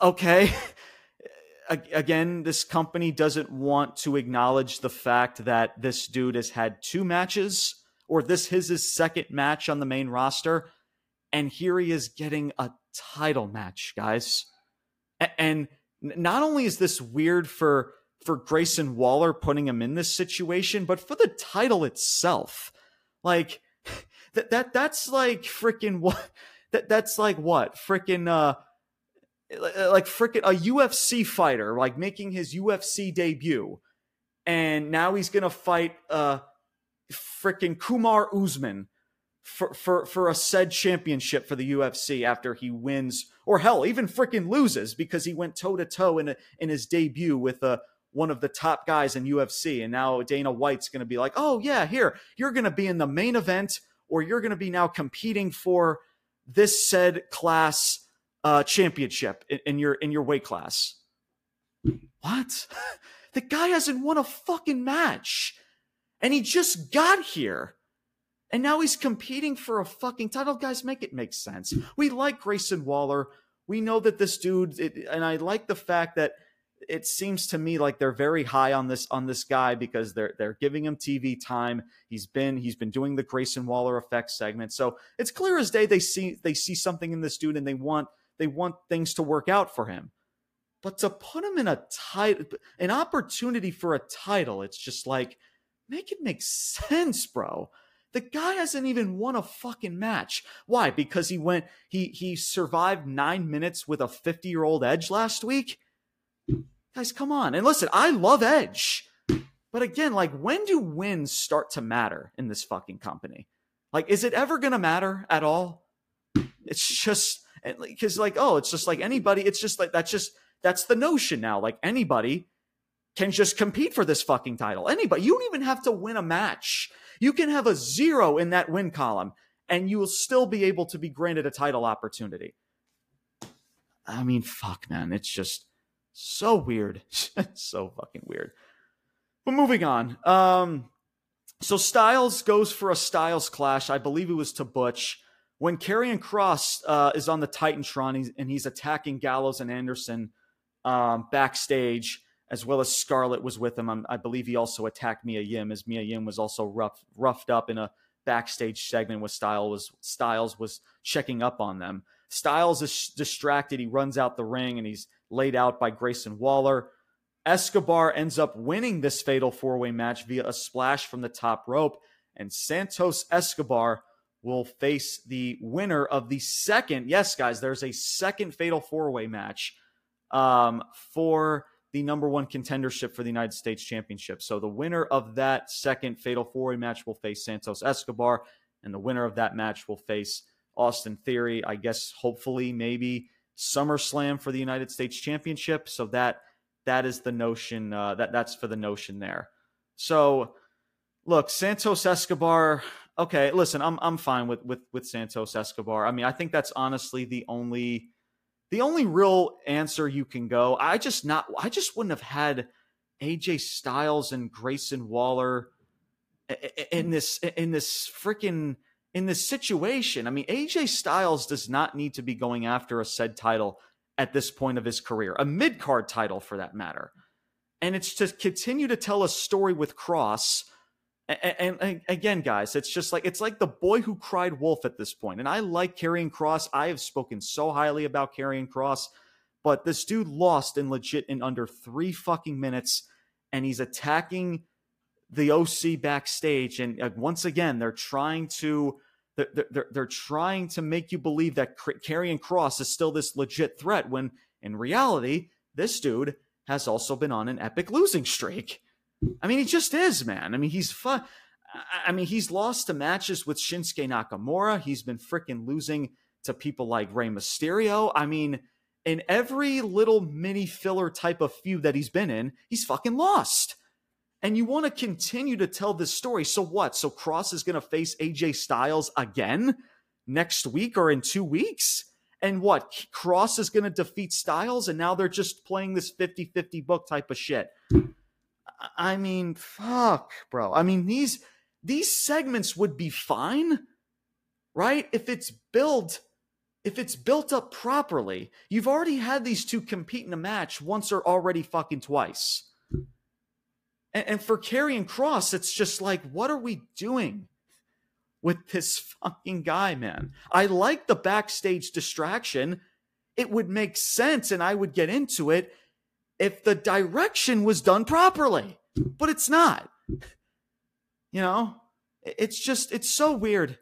okay. Again, this company doesn't want to acknowledge the fact that this dude has had two matches, or this is his second match on the main roster. And here he is getting a title match, guys. And not only is this weird for for Grayson Waller putting him in this situation, but for the title itself. Like that that that's like freaking what that that's like what? Freaking uh like freaking a UFC fighter like making his UFC debut and now he's going to fight uh freaking Kamaru Usman for, for, for a said championship for the UFC after he wins, or hell, even freaking loses because he went toe to toe in in his debut with a one of the top guys in UFC. And now Dana White's going to be like, oh, yeah, here, you're going to be in the main event or you're going to be now competing for this said class uh, championship in, in your in your weight class. What? the guy hasn't won a fucking match. And he just got here. And now he's competing for a fucking title. Guys, make it make sense. We like Grayson Waller. We know that this dude, it, and I like the fact that it seems to me like they're very high on this on this guy because they're they're giving him TV time. He's been he's been doing the Grayson Waller effect segment. So it's clear as day they see they see something in this dude and they want they want things to work out for him. But to put him in a title an opportunity for a title, it's just like make it make sense, bro. The guy hasn't even won a fucking match. Why? Because he went he he survived 9 minutes with a 50-year-old edge last week Guys, come on. And listen, I love Edge. But again, like when do wins start to matter in this fucking company? Like, is it ever gonna matter at all? It's just because like oh it's just like anybody it's just like that's just that's the notion now like anybody can just compete for this fucking title anybody you don't even have to win a match you can have a zero in that win column and you will still be able to be granted a title opportunity. I mean fuck man. It's just so weird. So fucking weird. But moving on um so styles goes for a styles clash. I believe it was to butch. When Karrion Kross uh, is on the Titantron and he's attacking Gallows and Anderson um, backstage, as well as Scarlett was with him. I'm, i believe he also attacked Mia Yim, as Mia Yim was also rough, roughed up in a backstage segment with Styles was Styles was checking up on them. Styles is distracted. He runs out the ring and he's laid out by Grayson Waller. Escobar ends up winning this fatal four way match via a splash from the top rope, and Santos Escobar will face the winner of the second. Yes, guys, there's a second fatal four way match um, for the number one contendership for the United States Championship. So the winner of that second fatal four way match will face Santos Escobar, and the winner of that match will face Austin Theory. I guess hopefully maybe SummerSlam for the United States Championship. So that that is the notion. Uh, that that's for the notion there. So look, Santos Escobar okay, listen, I'm I'm fine with with with Santos Escobar. I mean, I think that's honestly the only the only real answer you can go. I just not I just wouldn't have had AJ Styles and Grayson Waller hmm. in this in this freaking in this situation. I mean, AJ Styles does not need to be going after a said title at this point of his career, a mid card title for that matter. And it's to continue to tell a story with Kross and, and, again, guys, it's just like it's like the boy who cried wolf at this point. And I like Karrion Kross. I have spoken so highly about Karrion Kross, but this dude lost in legit in under three fucking minutes, and he's attacking the OC backstage. And uh, once again, they're trying to they're, they're, they're trying to make you believe that Karrion Kross is still this legit threat when in reality, this dude has also been on an epic losing streak. I mean, he just is, man. I mean, he's fun. I mean, he's lost to matches with Shinsuke Nakamura. He's been freaking losing to people like Rey Mysterio. I mean, in every little mini filler type of feud that he's been in, he's fucking lost. And you want to continue to tell this story. So what? So Kross is going to face AJ Styles again next week or in two weeks? And what? Kross is going to defeat Styles, and now they're just playing this 50 50 book type of shit. I mean, fuck, bro. I mean, these these segments would be fine, right? If it's built if it's built up properly. You've already had these two compete in a match once or already fucking twice. And, and for Karrion Kross, it's just like, what are we doing with this fucking guy, man? I like the backstage distraction. It would make sense and I would get into it if the direction was done properly, but it's not. You know, it's just, it's so weird.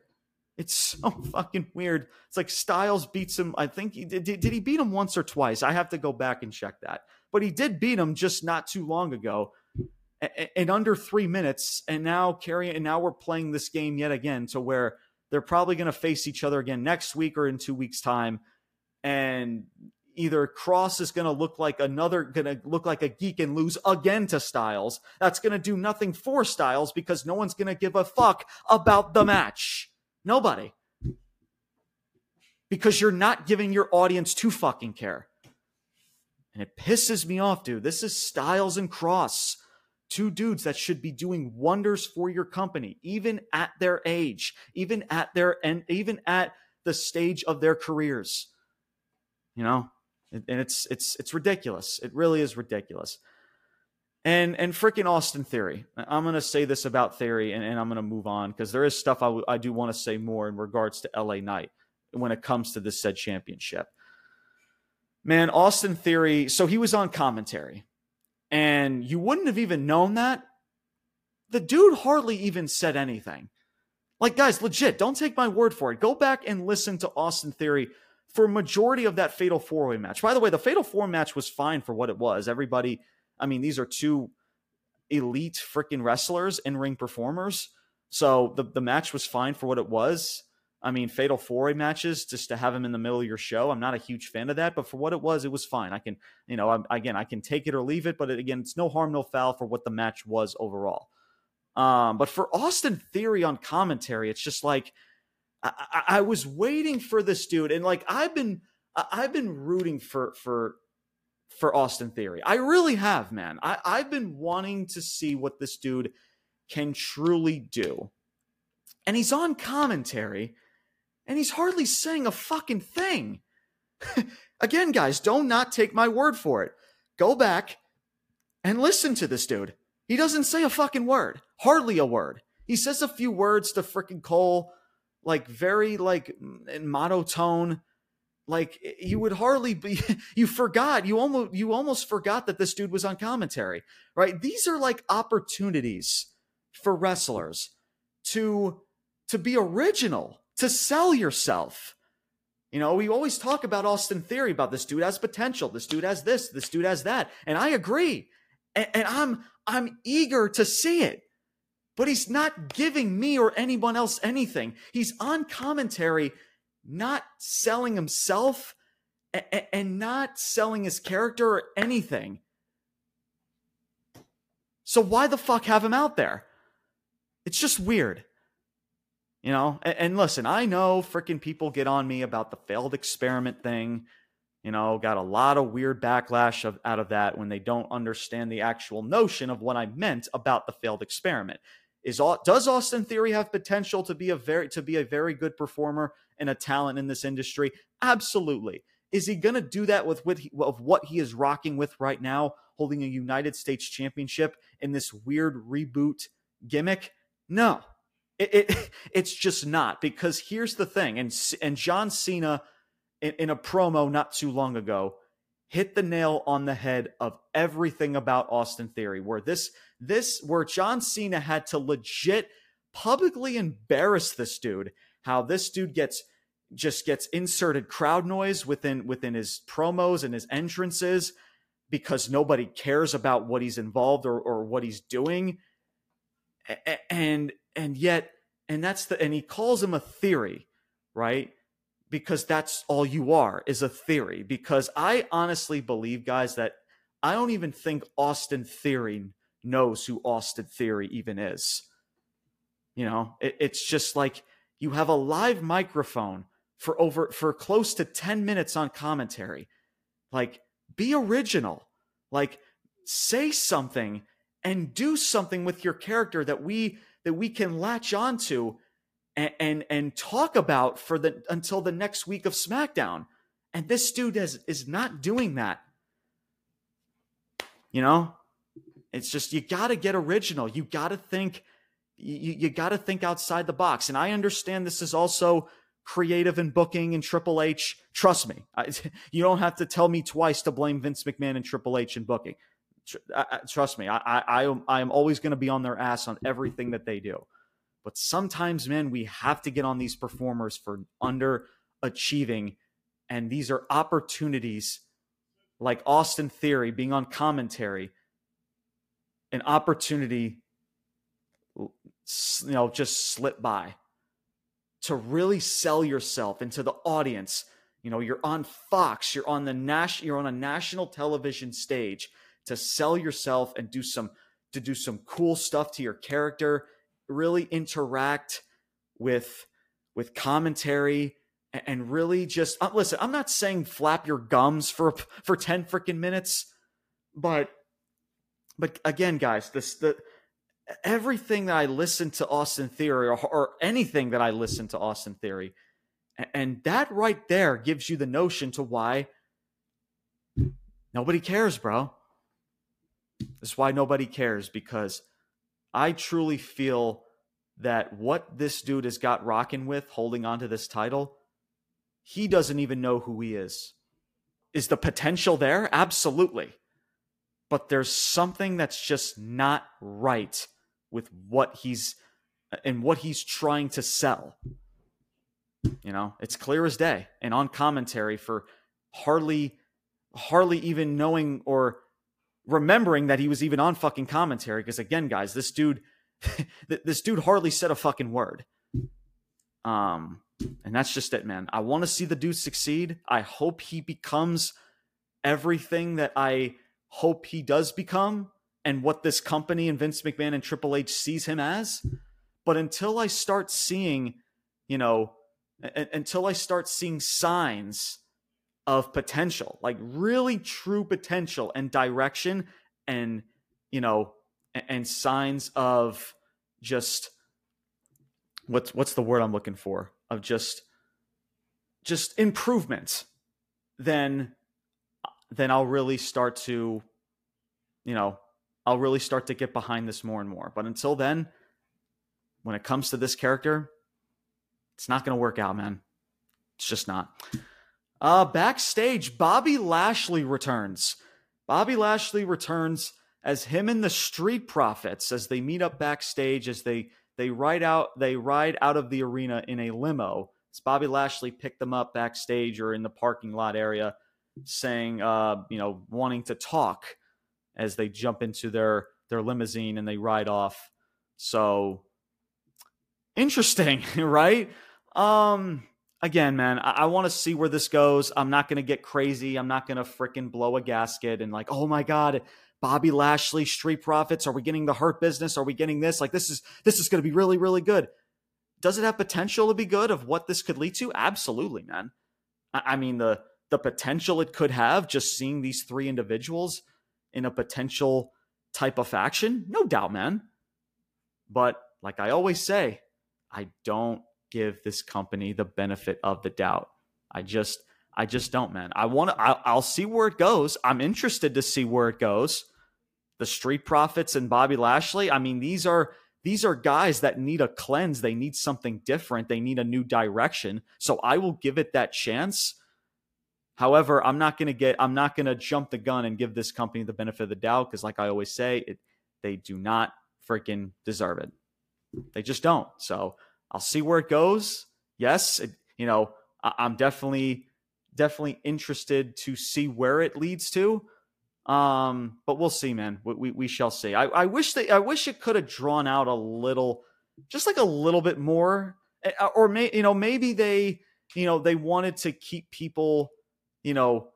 It's so fucking weird. It's like Styles beats him. I think he did. Did he beat him once or twice? I have to go back and check that. But he did beat him just not too long ago, in under three minutes. And now Karrion, and now we're playing this game yet again to where they're probably going to face each other again next week or in two weeks' time. And either Kross is going to look like another, going to look like a geek and lose again to Styles. That's going to do nothing for Styles because no one's going to give a fuck about the match. Nobody. Because you're not giving your audience to fucking care. And it pisses me off, dude. This is Styles and Kross, Two dudes that should be doing wonders for your company, even at their age, even at their and even at the stage of their careers. You know, and it's it's it's ridiculous. It really is ridiculous. And and freaking Austin Theory. I'm gonna say this about Theory, and, and I'm gonna move on because there is stuff I, w- I do want to say more in regards to LA Knight when it comes to this said championship. Man, Austin Theory. So he was on commentary, and you wouldn't have even known that. The dude hardly even said anything. Like, guys, legit, don't take my word for it. Go back and listen to Austin Theory for majority of that fatal four way match. By the way, the fatal four match was fine for what it was. Everybody, I mean, these are two elite freaking wrestlers in ring performers. So the, the match was fine for what it was. I mean, fatal four way matches just to have him in the middle of your show. I'm not a huge fan of that, but for what it was, it was fine. I can, you know, I'm, again, I can take it or leave it, but it, again, it's no harm, no foul for what the match was overall. Um, but for Austin Theory on commentary, it's just like I, I, I was waiting for this dude, and like I've been, I've been rooting for for for Austin Theory. I really have, man. I, I've been wanting to see what this dude can truly do. And he's on commentary and he's hardly saying a fucking thing. Again, guys, don't not take my word for it. Go back and listen to this dude. He doesn't say a fucking word, hardly a word. He says a few words to freaking Cole, like very like in monotone. Like you would hardly be. You forgot. You almost you almost forgot that this dude was on commentary, right? These are like opportunities for wrestlers to to be original, to sell yourself. You know, we always talk about Austin Theory about this dude has potential. This dude has this. This dude has that. And I agree. And, and, I'm I'm eager to see it. But he's not giving me or anyone else anything. He's on commentary, not selling himself and, not selling his character or anything. So why the fuck have him out there? It's just weird. You know, and, and listen, I know freaking people get on me about the failed experiment thing. You know, got a lot of weird backlash of, out of that when they don't understand the actual notion of what I meant about the failed experiment. Is does Austin Theory have potential to be a very to be a very good performer and a talent in this industry? Absolutely. Is he going to do that with with he, of what he is rocking with right now, holding a United States Championship in this weird reboot gimmick? No, it, it, it's just not because here's the thing, and and John Cena in, in a promo not too long ago hit the nail on the head of everything about Austin Theory, where this this where John Cena had to legit publicly embarrass this dude. How this dude gets just gets inserted crowd noise within within his promos and his entrances because nobody cares about what he's involved or, or what he's doing and and yet and that's the and he calls him a theory right because that's all you are is a theory because i honestly believe guys that i don't even think austin theory knows who austin theory even is you know it, it's just like you have a live microphone for over for close to 10 minutes on commentary like be original like say something and do something with your character that we that we can latch onto and and, and talk about for the until the next week of SmackDown. And this dude is is not doing that. You know, it's just you got to get original. You got to think. You, you got to think outside the box. And I understand this is also creative in booking and Triple H. Trust me, I, you don't have to tell me twice to blame Vince McMahon and Triple H in booking. I, trust me, I, I, I am always going to be on their ass on everything that they do. But sometimes, man, we have to get on these performers for underachieving. And these are opportunities like Austin Theory being on commentary, an opportunity, you know, just slip by to really sell yourself into the audience. You know, you're on Fox, you're on the national, you're on a national television stage to sell yourself and do some to do some cool stuff to your character, really interact with with commentary and really just uh, listen, I'm not saying flap your gums for for 10 freaking minutes, but but again, guys, this the everything that I listen to Austin Theory or, or anything that I listen to Austin Theory, and that right there gives you the notion to why nobody cares, bro. This is why nobody cares because I truly feel that what this dude has got rocking with holding on to this title, he doesn't even know who he is. Is the potential there? Absolutely. But there's something that's just not right with what he's and what he's trying to sell. You know, it's clear as day. And on commentary for hardly hardly even knowing or remembering that he was even on fucking commentary because again guys this dude this dude hardly said a fucking word um And that's just it, man. I want to see the dude succeed. I hope he becomes everything that I hope he does become and what this company and Vince McMahon and Triple H sees him as. But until I start seeing, you know, a- until I start seeing signs of potential, like really true potential and direction and, you know, and, and signs of just what's what's the word I'm looking for? Of just just improvement, then then I'll really start to, you know, I'll really start to get behind this more and more. But until then, when it comes to this character, it's not going to work out, man. It's just not. Uh, backstage, Bobby Lashley returns. Bobby Lashley returns as him and the Street Profits as they meet up backstage as they they ride out they ride out of the arena in a limo. It's Bobby Lashley picked them up backstage or in the parking lot area, saying, uh, you know, wanting to talk as they jump into their their limousine and they ride off. So interesting, right? Um, again, man, I, I want to see where this goes. I'm not to get crazy. I'm not to freaking blow a gasket and like, oh my god, Bobby Lashley, Street Profits. Are we getting the Hurt Business? Are we getting this? Like, this is this is to be really, really good. Does it have potential to be good? Of what this could lead to? Absolutely, man. I, I mean the the potential it could have just seeing these three individuals in a potential type of faction, no doubt, man. But like I always say, I don't give this company the benefit of the doubt. I just I just don't, man. I want to I'll, I'll see where it goes. I'm interested to see where it goes. The Street Profits and Bobby Lashley, I mean, these are these are guys that need a cleanse. They need something different. They need a new direction. So I will give it that chance. However, I'm not going to get I'm not going to jump the gun and give this company the benefit of the doubt because like I always say, it they do not freaking deserve it. They just don't. So I'll see where it goes. Yes, it, you know, I, I'm definitely definitely interested to see where it leads to. Um, but we'll see, man. We, we, we shall see. I, I wish they I wish it could have drawn out a little, just like a little bit more, eh, or may you know maybe they you know they wanted to keep people you know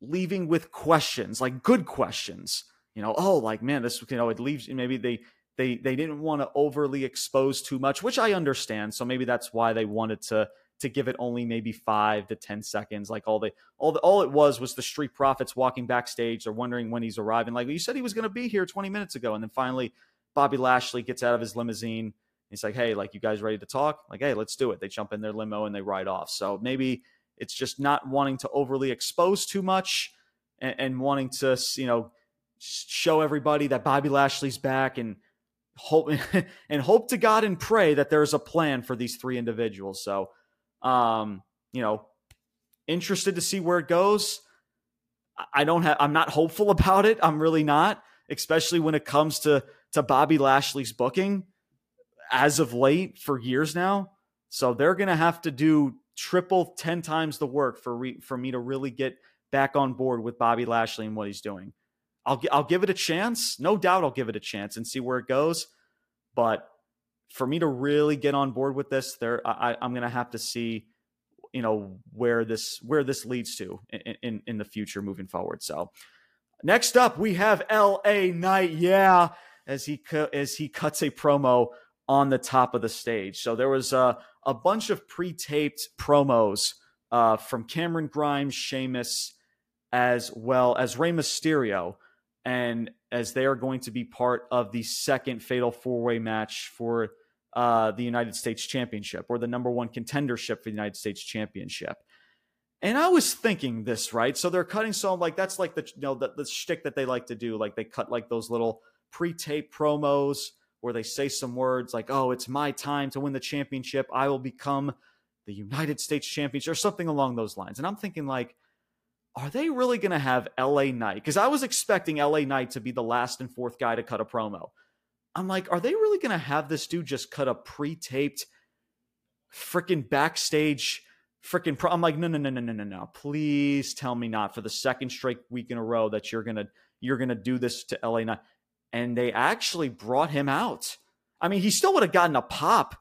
leaving with questions like good questions. You know, oh, like man, this you know it leaves maybe they they they didn't want to overly expose too much, which I understand. So maybe that's why they wanted to to give it only maybe five to ten seconds. Like all they all the, all it was was the street profits walking backstage. They're wondering when he's arriving. Like you said, he was going to be here 20 minutes ago, and then finally Bobby Lashley gets out of his limousine. He's like, "Hey, like you guys ready to talk? Like, hey, let's do it." They jump in their limo and they ride off. So maybe it's just not wanting to overly expose too much and, and wanting to you know show everybody that Bobby Lashley's back and hope and hope to God and pray that there's a plan for these three individuals. So um, you know, interested to see where it goes. I don't have I'm not hopeful about it. I'm really not, especially when it comes to to Bobby Lashley's booking as of late for years now. So they're going to have to do triple 10 times the work for re, for me to really get back on board with Bobby Lashley and what he's doing. I'll I'll give it a chance. No doubt I'll give it a chance and see where it goes. But for me to really get on board with this, there I, am going to have to see, you know, where this where this leads to in, in in the future moving forward. So next up, we have L.A. Knight. Yeah, as he as he cuts a promo on the top of the stage. So there was a a bunch of pre-taped promos uh, from Cameron Grimes, Sheamus, as well as Rey Mysterio and as they are going to be part of the second fatal four way match for uh, the United States Championship or the number one contendership for the United States Championship. And I was thinking this, right? So they're cutting so like that's like the you know the, the shtick that they like to do. Like they cut like those little pre-tape promos where they say some words like, "Oh, it's my time to win the championship. I will become the United States champion," or something along those lines. And I'm thinking like, are they really going to have LA Knight? Because I was expecting LA Knight to be the last and fourth guy to cut a promo. I'm like, are they really going to have this dude just cut a pre-taped freaking backstage freaking pro? I'm like, no, no, no, no, no, no, no. Please tell me not for the second straight week in a row that you're gonna you're gonna do this to LA Knight. And they actually brought him out. I mean, he still would have gotten a pop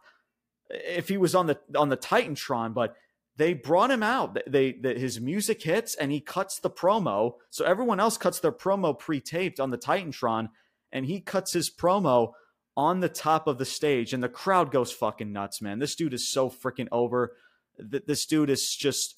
if he was on the on the Titantron, but they brought him out. They, they his music hits and he cuts the promo. So everyone else cuts their promo pre-taped on the Titantron, and he cuts his promo on the top of the stage, and the crowd goes fucking nuts, man. This dude is so freaking over. This dude is just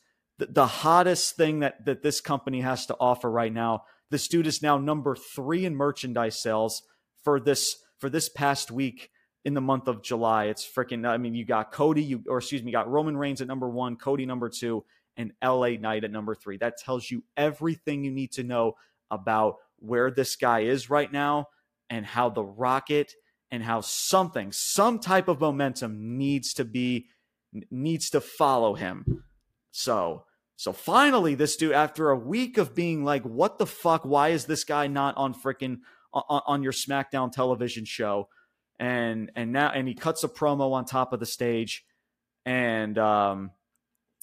the hottest thing that that this company has to offer right now. This dude is now number three in merchandise sales for this for this past week in the month of July. It's freaking. I mean, you got Cody, you or excuse me, got Roman Reigns at number one, Cody number two, and LA Knight at number three. That tells you everything you need to know about where this guy is right now and how the Rocket and how something, some type of momentum needs to be needs to follow him. So. So finally, this dude, after a week of being like, "What the fuck? Why is this guy not on freaking on, on your SmackDown television show?" and and now and he cuts a promo on top of the stage. And um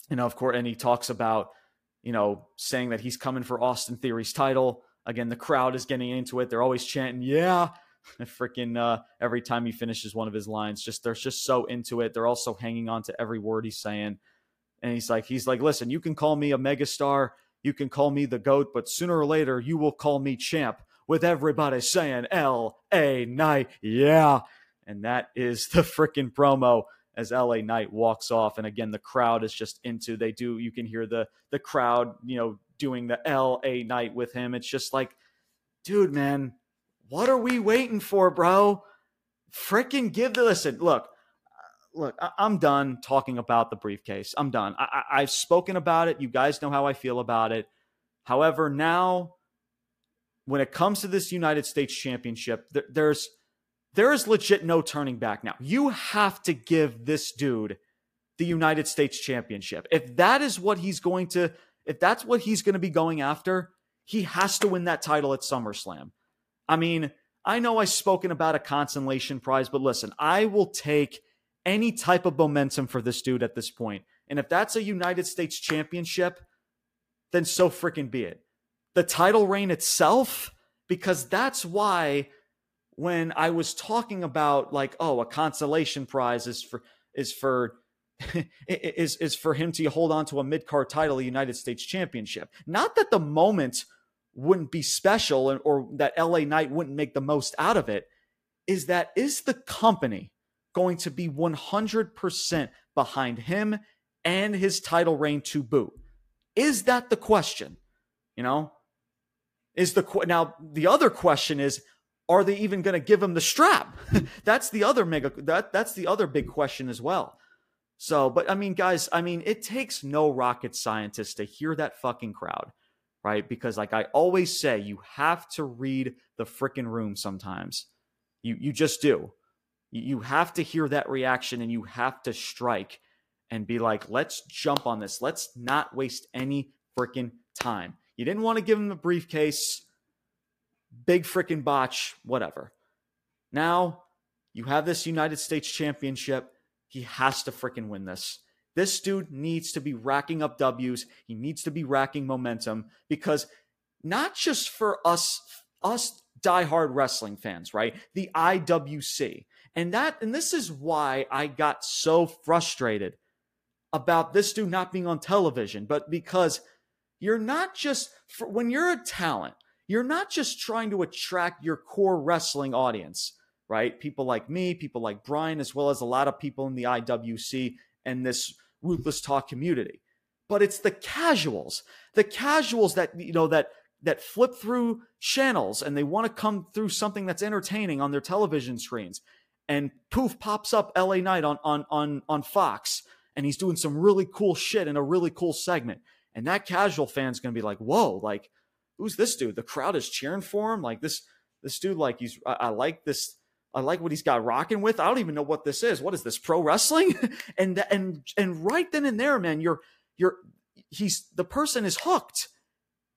you know of course and he talks about you know saying that he's coming for Austin Theory's title. Again the crowd is getting into it. They're always chanting yeah. Freaking uh every time he finishes one of his lines just they're just so into it. They're also hanging on to every word he's saying and he's like he's like listen you can call me a megastar you can call me the goat but sooner or later you will call me champ with everybody saying L.A. Knight, yeah. And that is the freaking promo as LA Knight walks off. And again, the crowd is just into, they do, you can hear the, the crowd, you know, doing the LA Knight with him. It's just like, dude, man, what are we waiting for, bro? Freaking give the, listen, look, look, I, am done talking about the briefcase. I'm done. I, I, I've spoken about it. You guys know how I feel about it. However, now when it comes to this United States championship, there, there's there is legit no turning back now. You have to give this dude the United States championship. If that is what he's going to if that's what he's going to be going after, he has to win that title at SummerSlam. I mean, I know I've spoken about a consolation prize, but listen, I will take any type of momentum for this dude at this point. And if that's a United States championship, then so freaking be it the title reign itself because that's why when I was talking about like oh a consolation prize is for is for is is for him to hold on to a mid card title, a United States Championship. Not that the moment wouldn't be special or that LA Knight wouldn't make the most out of it. Is that is the company going to be 100% behind him and his title reign to boot? Is that the question? You know, is the now the other question is are they even going to give him the strap? That's the other mega that that's the other big question as well. So but i mean guys i mean it takes no rocket scientist to hear that fucking crowd right? Because like i always say you have to read the freaking room sometimes. You you just do you have to hear that reaction and you have to strike and be like let's jump on this let's not waste any freaking time you didn't want to give him the briefcase. Big freaking botch, whatever. Now you have this United States Championship. He has to freaking win this. This dude needs to be racking up W's. He needs to be racking momentum because not just for us, us diehard wrestling fans, right? The IWC. And that, and this is why I got so frustrated about this dude not being on television, but because you're not just for, when you're a talent, you're not just trying to attract your core wrestling audience, right? People like me, people like Brian, as well as a lot of people in the IWC and this ruthless talk community. But it's the casuals, the casuals that you know that that flip through channels and they want to come through something that's entertaining on their television screens. And poof pops up LA Knight on on on on Fox and he's doing some really cool shit in a really cool segment. And that casual fan's to be like, whoa, like, who's this dude? The crowd is cheering for him. Like this, this dude, like he's, I, I like this. I like what he's got rocking with. I don't even know what this is. What is this pro wrestling? and, and, and right then and there, man, you're, you're, he's, the person is hooked.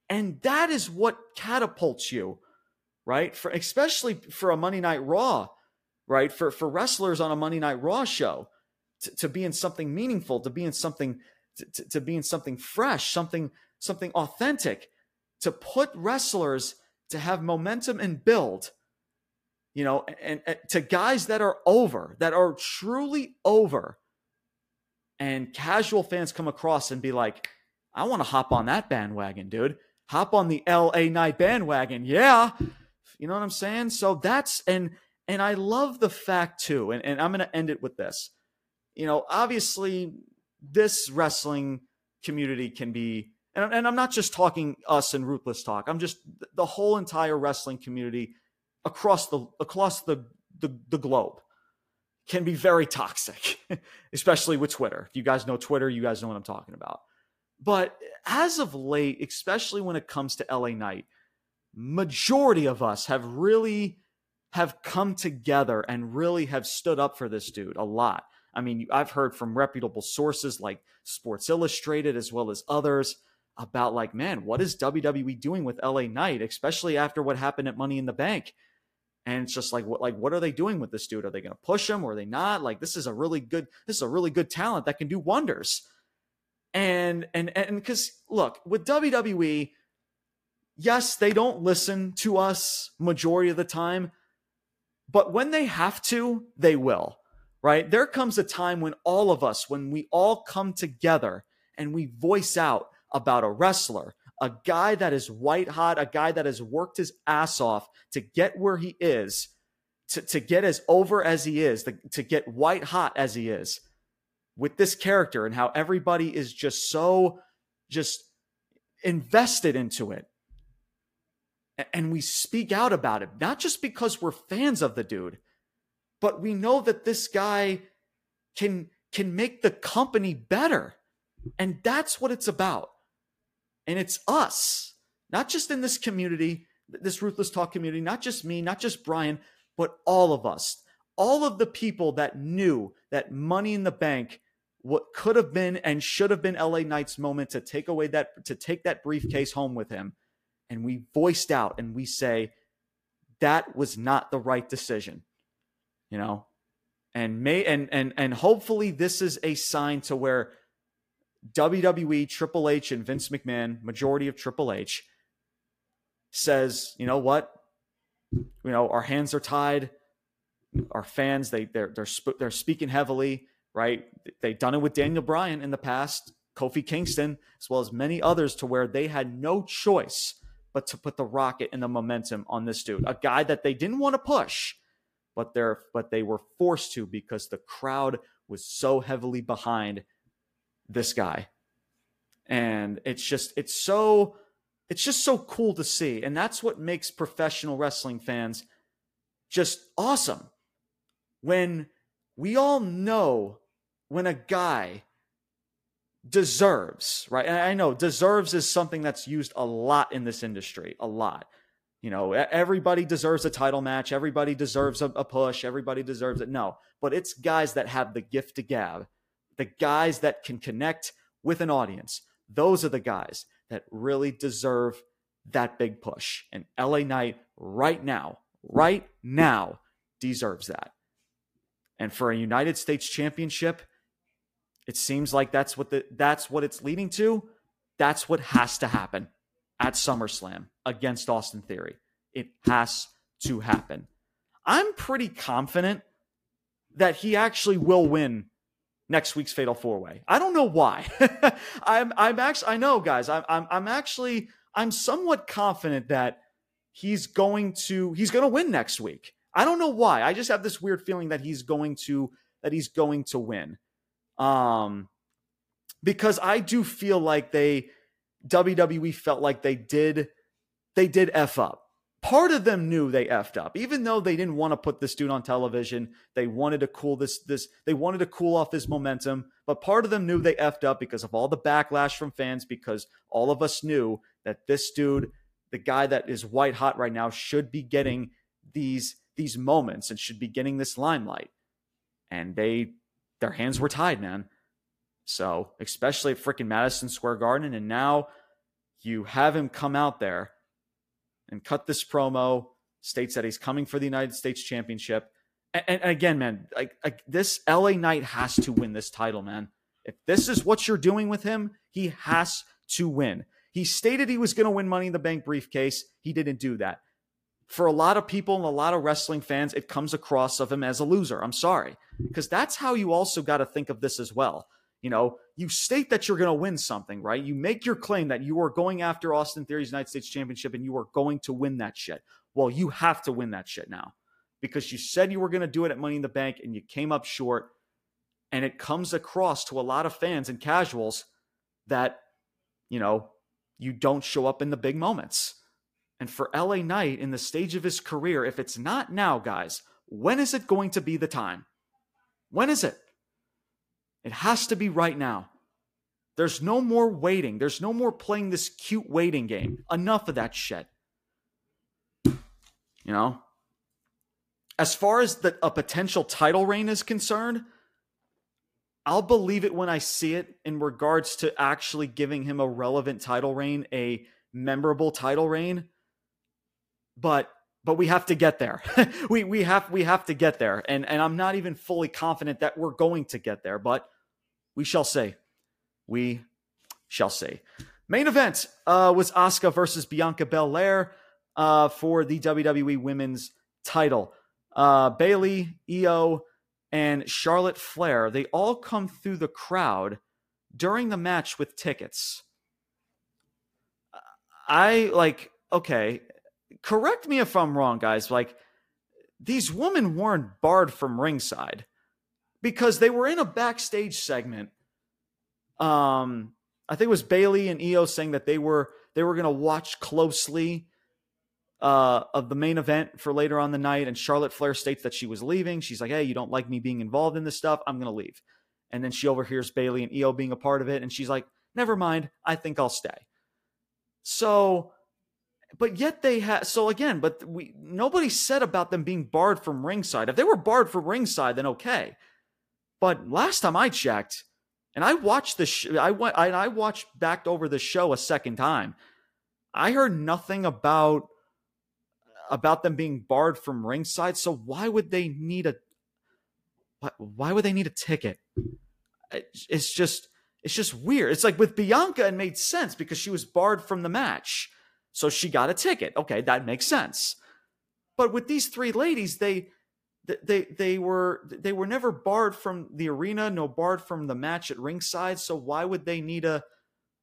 And that is what catapults you, right? For, especially for a Monday night raw, right? For, for wrestlers on a Monday night raw show to, to be in something meaningful, to be in something to, to, be in something fresh, something something authentic, to put wrestlers to have momentum and build, you know, and, and to guys that are over, that are truly over, and casual fans come across and be like, I want to hop on that bandwagon, dude. Hop on the LA Knight bandwagon. Yeah. You know what I'm saying? So that's and and I love the fact too, and, and I'm gonna end it with this. You know, obviously, this wrestling community can be and, and I'm not just talking us and ruthless talk. I'm just the whole entire wrestling community across the across the the, the globe can be very toxic, especially with Twitter. If you guys know Twitter, you guys know what I'm talking about. But as of late, especially when it comes to LA Knight, majority of us have really have come together and really have stood up for this dude a lot. I mean, I've heard from reputable sources like Sports Illustrated as well as others about like, man, what is WWE doing with LA Knight, especially after what happened at Money in the Bank? And it's just like what like what are they doing with this dude? Are they going to push him or are they not? Like this is a really good this is a really good talent that can do wonders. And and and because look, with WWE, yes, they don't listen to us majority of the time, but when they have to, they will. Right? There comes a time when all of us, when we all come together and we voice out about a wrestler, a guy that is white hot, a guy that has worked his ass off to get where he is, to, to get as over as he is, to, to get white hot as he is with this character and how everybody is just so just invested into it. And we speak out about it, not just because we're fans of the dude, but we know that this guy can can make the company better. And that's what it's about. And it's us, not just in this community, this Ruthless Talk community, not just me, not just Brian, but all of us. All of the people that knew that Money in the Bank what could have been and should have been LA Knight's moment to take away that to take that briefcase home with him and we voiced out and we say that was not the right decision you know and may and and and hopefully this is a sign to where WWE, Triple H, and Vince McMahon, majority of Triple H, says, you know what, you know, our hands are tied. Our fans, they they're they're they're speaking heavily, right? They've done it with Daniel Bryan in the past, Kofi Kingston, as well as many others, to where they had no choice but to put the rocket and the momentum on this dude, a guy that they didn't want to push, but they're but they were forced to because the crowd was so heavily behind this guy. And it's just, it's so, it's just so cool to see. And that's what makes professional wrestling fans just awesome. When we all know when a guy deserves, right? And I know deserves is something that's used a lot in this industry, a lot. You know, everybody deserves a title match. Everybody deserves a, a push. Everybody deserves it. No, but it's guys that have the gift to gab the guys that can connect with an audience, those are the guys that really deserve that big push. And LA Knight right now, right now, deserves that. And for a United States championship, it seems like that's what the that's what it's leading to. That's what has to happen at SummerSlam against Austin Theory. It has to happen. I'm pretty confident that he actually will win next week's Fatal Four Way. I don't know why. I'm I'm actually I know guys. I'm I'm I'm actually I'm somewhat confident that he's going to he's going to win next week. I don't know why. I just have this weird feeling that he's going to that he's going to win. Um because I do feel like they WWE felt like they did they did F up. Part of them knew they effed up. Even though they didn't want to put this dude on television they wanted to cool this this they wanted to cool off his momentum but part of them knew they effed up because of all the backlash from fans because all of us knew that this dude the guy that is white hot right now should be getting these these moments and should be getting this limelight. And they their hands were tied man so especially at freaking madison square garden and now you have him come out there and cut this promo, states that he's coming for the United States Championship. And, and again, man, like, like this LA Knight has to win this title, man. If this is what you're doing with him, he has to win. He stated he was going to win Money in the Bank briefcase. He didn't do that. For a lot of people and a lot of wrestling fans, it comes across of him as a loser. I'm sorry. Because that's how you also got to think of this as well. You know, you state that you're going to win something, right? You make your claim that you are going after Austin Theory's United States Championship and you are going to win that shit. Well, you have to win that shit now because you said you were going to do it at Money in the Bank and you came up short. And it comes across to a lot of fans and casuals that, you know, you don't show up in the big moments. And for LA Knight in the stage of his career, if it's not now, guys, when is it going to be the time? When is it? It has to be right now. There's no more waiting. There's no more playing this cute waiting game. Enough of that shit. You know? As far as the, a potential title reign is concerned, I'll believe it when I see it in regards to actually giving him a relevant title reign, a memorable title reign. But but we have to get there. we we have we have to get there. And and I'm not even fully confident that we're going to get there, but we shall see. We shall see. Main event uh, was Asuka versus Bianca Belair uh, for the WWE Women's title. Uh, Bayley, Iyo, and Charlotte Flair, they all come through the crowd during the match with tickets. I like, okay, correct me if I'm wrong, guys. Like, these women weren't barred from ringside because they were in a backstage segment. Um, I think it was Bayley and Iyo saying that they were they were going to watch closely uh, of the main event for later on the night. And Charlotte Flair states that she was leaving. She's like, "Hey, you don't like me being involved in this stuff? I'm going to leave." And then she overhears Bayley and Iyo being a part of it, and she's like, "Never mind. I think I'll stay." So but yet they had so again but we nobody said about them being barred from ringside. If they were barred from ringside then okay. But last time i checked and i watched the sh- i went I, I watched back over the show a second time i heard nothing about about them being barred from ringside so why would they need a why, why would they need a ticket? It's just it's just weird. It's like with bianca it made sense because she was barred from the match so she got a ticket. Okay, that makes sense. But with these three ladies, they they they were they were never barred from the arena, no barred from the match at ringside. So why would they need a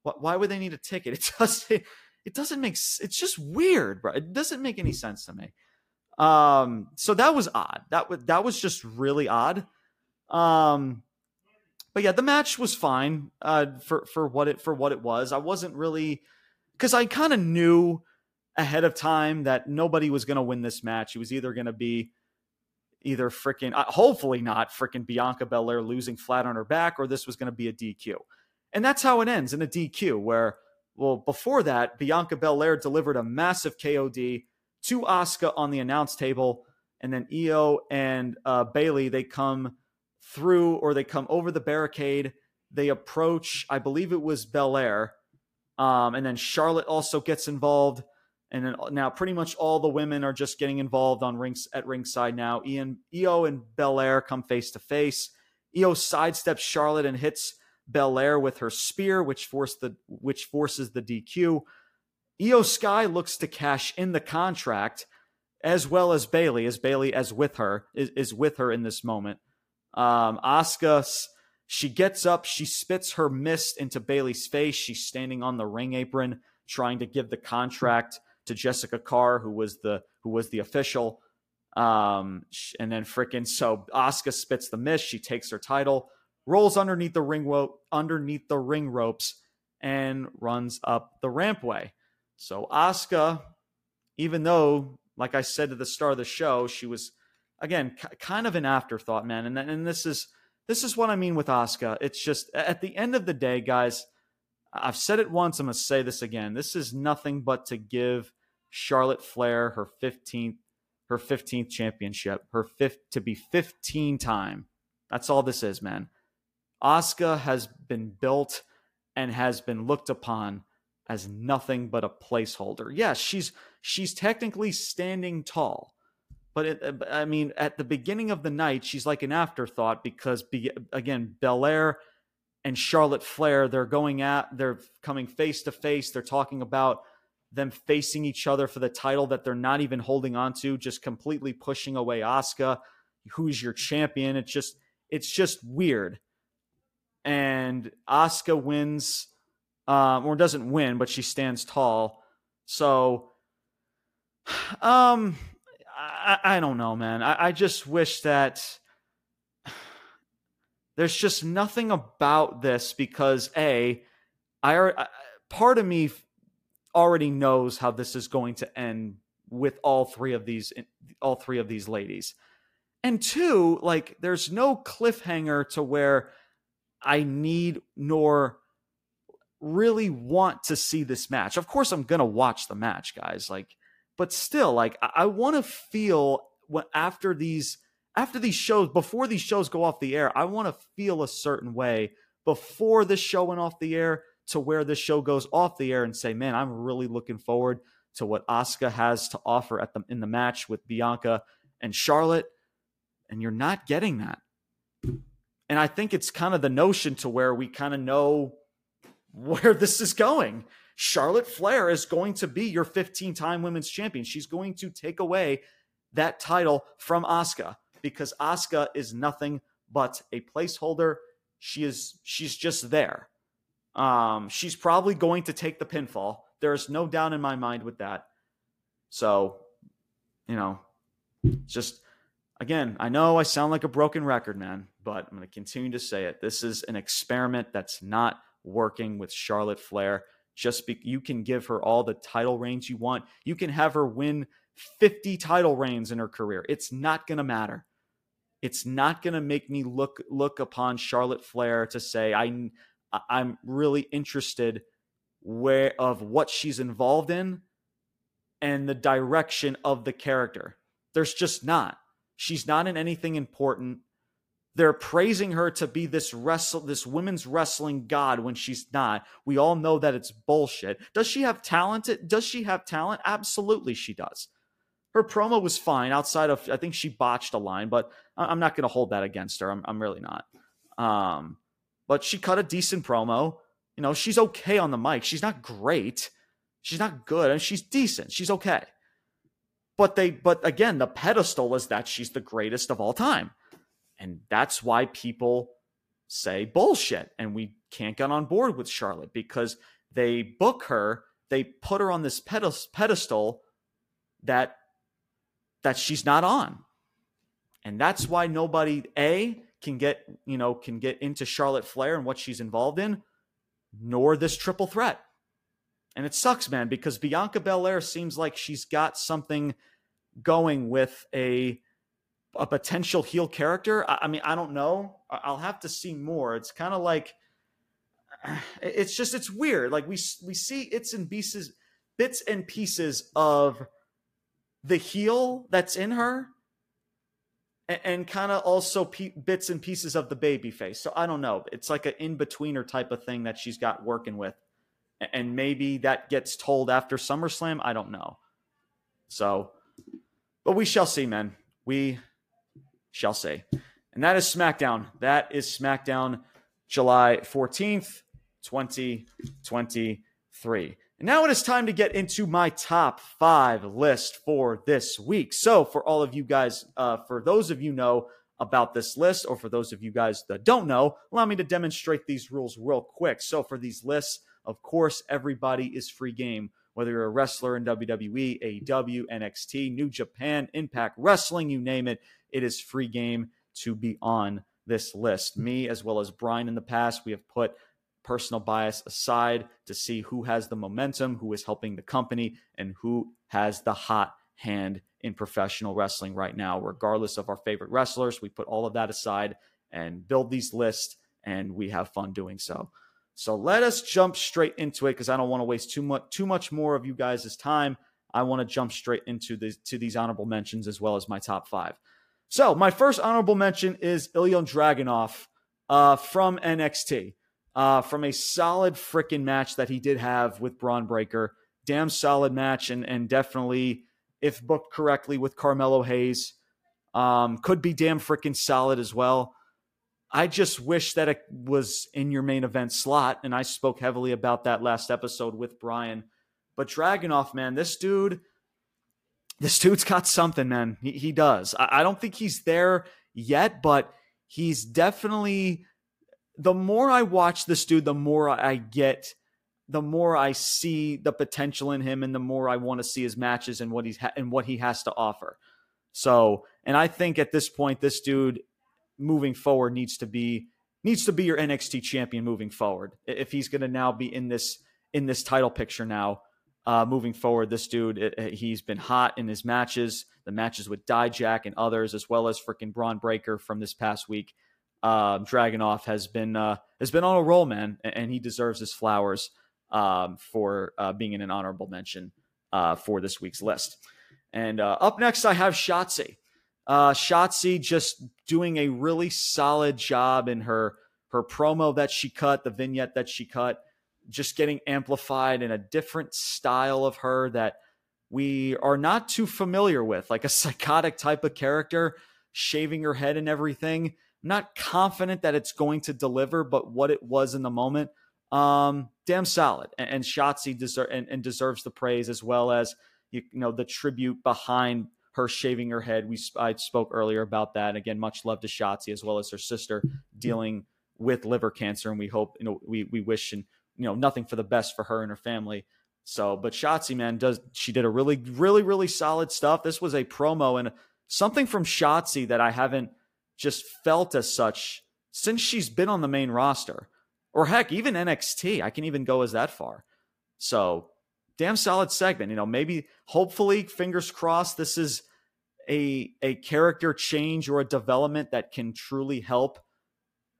why would they need a ticket? It doesn't it doesn't make it's just weird, bro. It doesn't make any sense to me. Um, so that was odd. That was that was just really odd. Um, but yeah, the match was fine uh, for for what it for what it was. I wasn't really because I kind of knew ahead of time that nobody was going to win this match. It was either going to be either freaking, uh, hopefully not freaking Bianca Belair losing flat on her back, or this was going to be a DQ. And that's how it ends in a DQ, where, well, before that, Bianca Belair delivered a massive KOD to Asuka on the announce table. And then Iyo and uh, Bayley, they come through or they come over the barricade. They approach, I believe it was Belair um, and then Charlotte also gets involved. And then now pretty much all the women are just getting involved on rings at ringside now. Ian, Iyo and Belair come face to face. Iyo sidesteps Charlotte and hits Belair with her spear, which force the which forces the DQ. Iyo Sky looks to cash in the contract, as well as Bayley, as Bayley as with her is, is with her in this moment. Um, Asuka she gets up, she spits her mist into Bayley's face. She's standing on the ring apron, trying to give the contract to Jessica Carr, who was the who was the official. Um, and then fricking so Asuka spits the mist. She takes her title, rolls underneath the ring rope, underneath the ring ropes, and runs up the rampway. So Asuka, even though, like I said at the start of the show, she was again kind of an afterthought, man. And and this is this is what I mean with Asuka. It's just at the end of the day, guys, I've said it once, I'm going to say this again. This is nothing but to give Charlotte Flair her 15th her 15th championship, her fifth to be 15 time. That's all this is, man. Asuka has been built and has been looked upon as nothing but a placeholder. Yes, she's she's technically standing tall. But it, uh, I mean, at the beginning of the night, she's like an afterthought because, be, again, Belair and Charlotte Flair, they're going at, they're coming face to face. They're talking about them facing each other for the title that they're not even holding on to, just completely pushing away Asuka. Who's your champion? It's just, it's just weird. and Asuka wins, um, or doesn't win, but she stands tall. So, um, I, I don't know, man. I, I just wish that there's just nothing about this because a, I, I part of me already knows how this is going to end with all three of these eh, all three of these ladies. And two, like there's no cliffhanger to where I need nor really want to see this match. Of course I'm going to watch the match, guys, like but still like I, I want to feel what after these after these shows before these shows go off the air, I want to feel a certain way before this show went off the air to where this show goes off the air and say, "Man, I'm really looking forward to what Asuka has to offer at the in the match with Bianca and Charlotte." And you're not getting that. And I think it's kind of the notion to where we kind of know where this is going. Charlotte Flair is going to be your 15 time women's champion. She's going to take away that title from Asuka because Asuka is nothing but a placeholder. She is she's just there. Um, she's probably going to take the pinfall. There's no doubt in my mind with that. So, you know, just again, I know I sound like a broken record, man, but I'm going to continue to say it. This is an experiment that's not working with Charlotte Flair. Just be, you can give her all the title reigns you want. You can have her win 50 title reigns in her career. It's not going to matter. It's not going to make me look look upon Charlotte Flair to say I I'm really interested where of what she's involved in and the direction of the character. There's just not. She's not in anything important. They're praising her to be this wrestle this women's wrestling god when she's not. We all know that it's bullshit. Does she have talent? Does she have talent? Absolutely she does. Her promo was fine outside of I think she botched a line, but I'm not going to hold that against her. I'm, I'm really not. Um, but she cut a decent promo. You know, she's okay on the mic. She's not great. She's not good, and she's decent. She's okay. But they, but again, the pedestal is that she's the greatest of all time, and that's why people say bullshit, and we can't get on board with Charlotte because they book her, they put her on this pedestal that that she's not on, and that's why nobody a can get, you know, can get into Charlotte Flair and what she's involved in, nor this triple threat. And it sucks, man, because Bianca Belair seems like she's got something going with a a potential heel character. I, I mean, I don't know. I'll have to see more. It's kind of like it's just it's weird. Like we we see it's in pieces, bits and pieces of the heel that's in her, and, and kind of also pe- bits and pieces of the baby face. So I don't know. It's like an in betweener type of thing that she's got working with. And maybe that gets told after SummerSlam. I don't know. So, but we shall see, man. We shall say. And that is SmackDown. That is SmackDown July 14th, 2023. And now it is time to get into my top five list for this week. So, for all of you guys, uh, for those of you know about this list, or for those of you guys that don't know, allow me to demonstrate these rules real quick. So, for these lists, of course, everybody is free game. Whether you're a wrestler in WWE, AEW, NXT, New Japan, Impact Wrestling, you name it, it is free game to be on this list. Me, as well as Brian in the past, we have put personal bias aside to see who has the momentum, who is helping the company, and who has the hot hand in professional wrestling right now. Regardless of our favorite wrestlers, we put all of that aside and build these lists, and we have fun doing so. So let us jump straight into it because I don't want to waste too much too much more of you guys' time. I want to jump straight into the to these honorable mentions as well as my top five. So my first honorable mention is Ilya Dragunov uh, from NXT uh, from a solid freaking match that he did have with Bron Breakker. Damn solid match, and and definitely, if booked correctly with Carmelo Hayes, um, could be damn freaking solid as well. I just wish that it was in your main event slot, and I spoke heavily about that last episode with Brian. But Dragunov, man, this dude, this dude's got something, man. He, he does. I, I don't think he's there yet, but he's definitely the more I watch this dude, the more I get, the more I see the potential in him, and the more I want to see his matches and what he's ha- and what he has to offer. So, and I think at this point, this dude moving forward needs to be needs to be your NXT champion moving forward. If he's going to now be in this in this title picture now, uh, moving forward, this dude it, it, he's been hot in his matches, the matches with Dijak and others, as well as freaking Bron Breakker from this past week. Uh, Dragunov has been uh, has been on a roll, man, and, and he deserves his flowers um, for uh, being in an honorable mention uh, for this week's list. And uh, up next, I have Shotzi. Uh, Shotzi just doing a really solid job in her her promo that she cut, the vignette that she cut, just getting amplified in a different style of her that we are not too familiar with, like a psychotic type of character, shaving her head and everything. Not confident that it's going to deliver, but what it was in the moment, um, damn solid. And, and Shotzi deserve and, and deserves the praise as well as you, you know the tribute behind her shaving her head. We I spoke earlier about that. And Again, much love to Shotzi as well as her sister dealing with liver cancer, and we hope you know we we wish and you know nothing for the best for her and her family. So, but Shotzi, man, does she did a really really really solid stuff. This was a promo and something from Shotzi that I haven't just felt as such since she's been on the main roster, or heck, even NXT. I can even go as that far. So damn solid segment. You know, maybe hopefully, fingers crossed, this is a a character change or a development that can truly help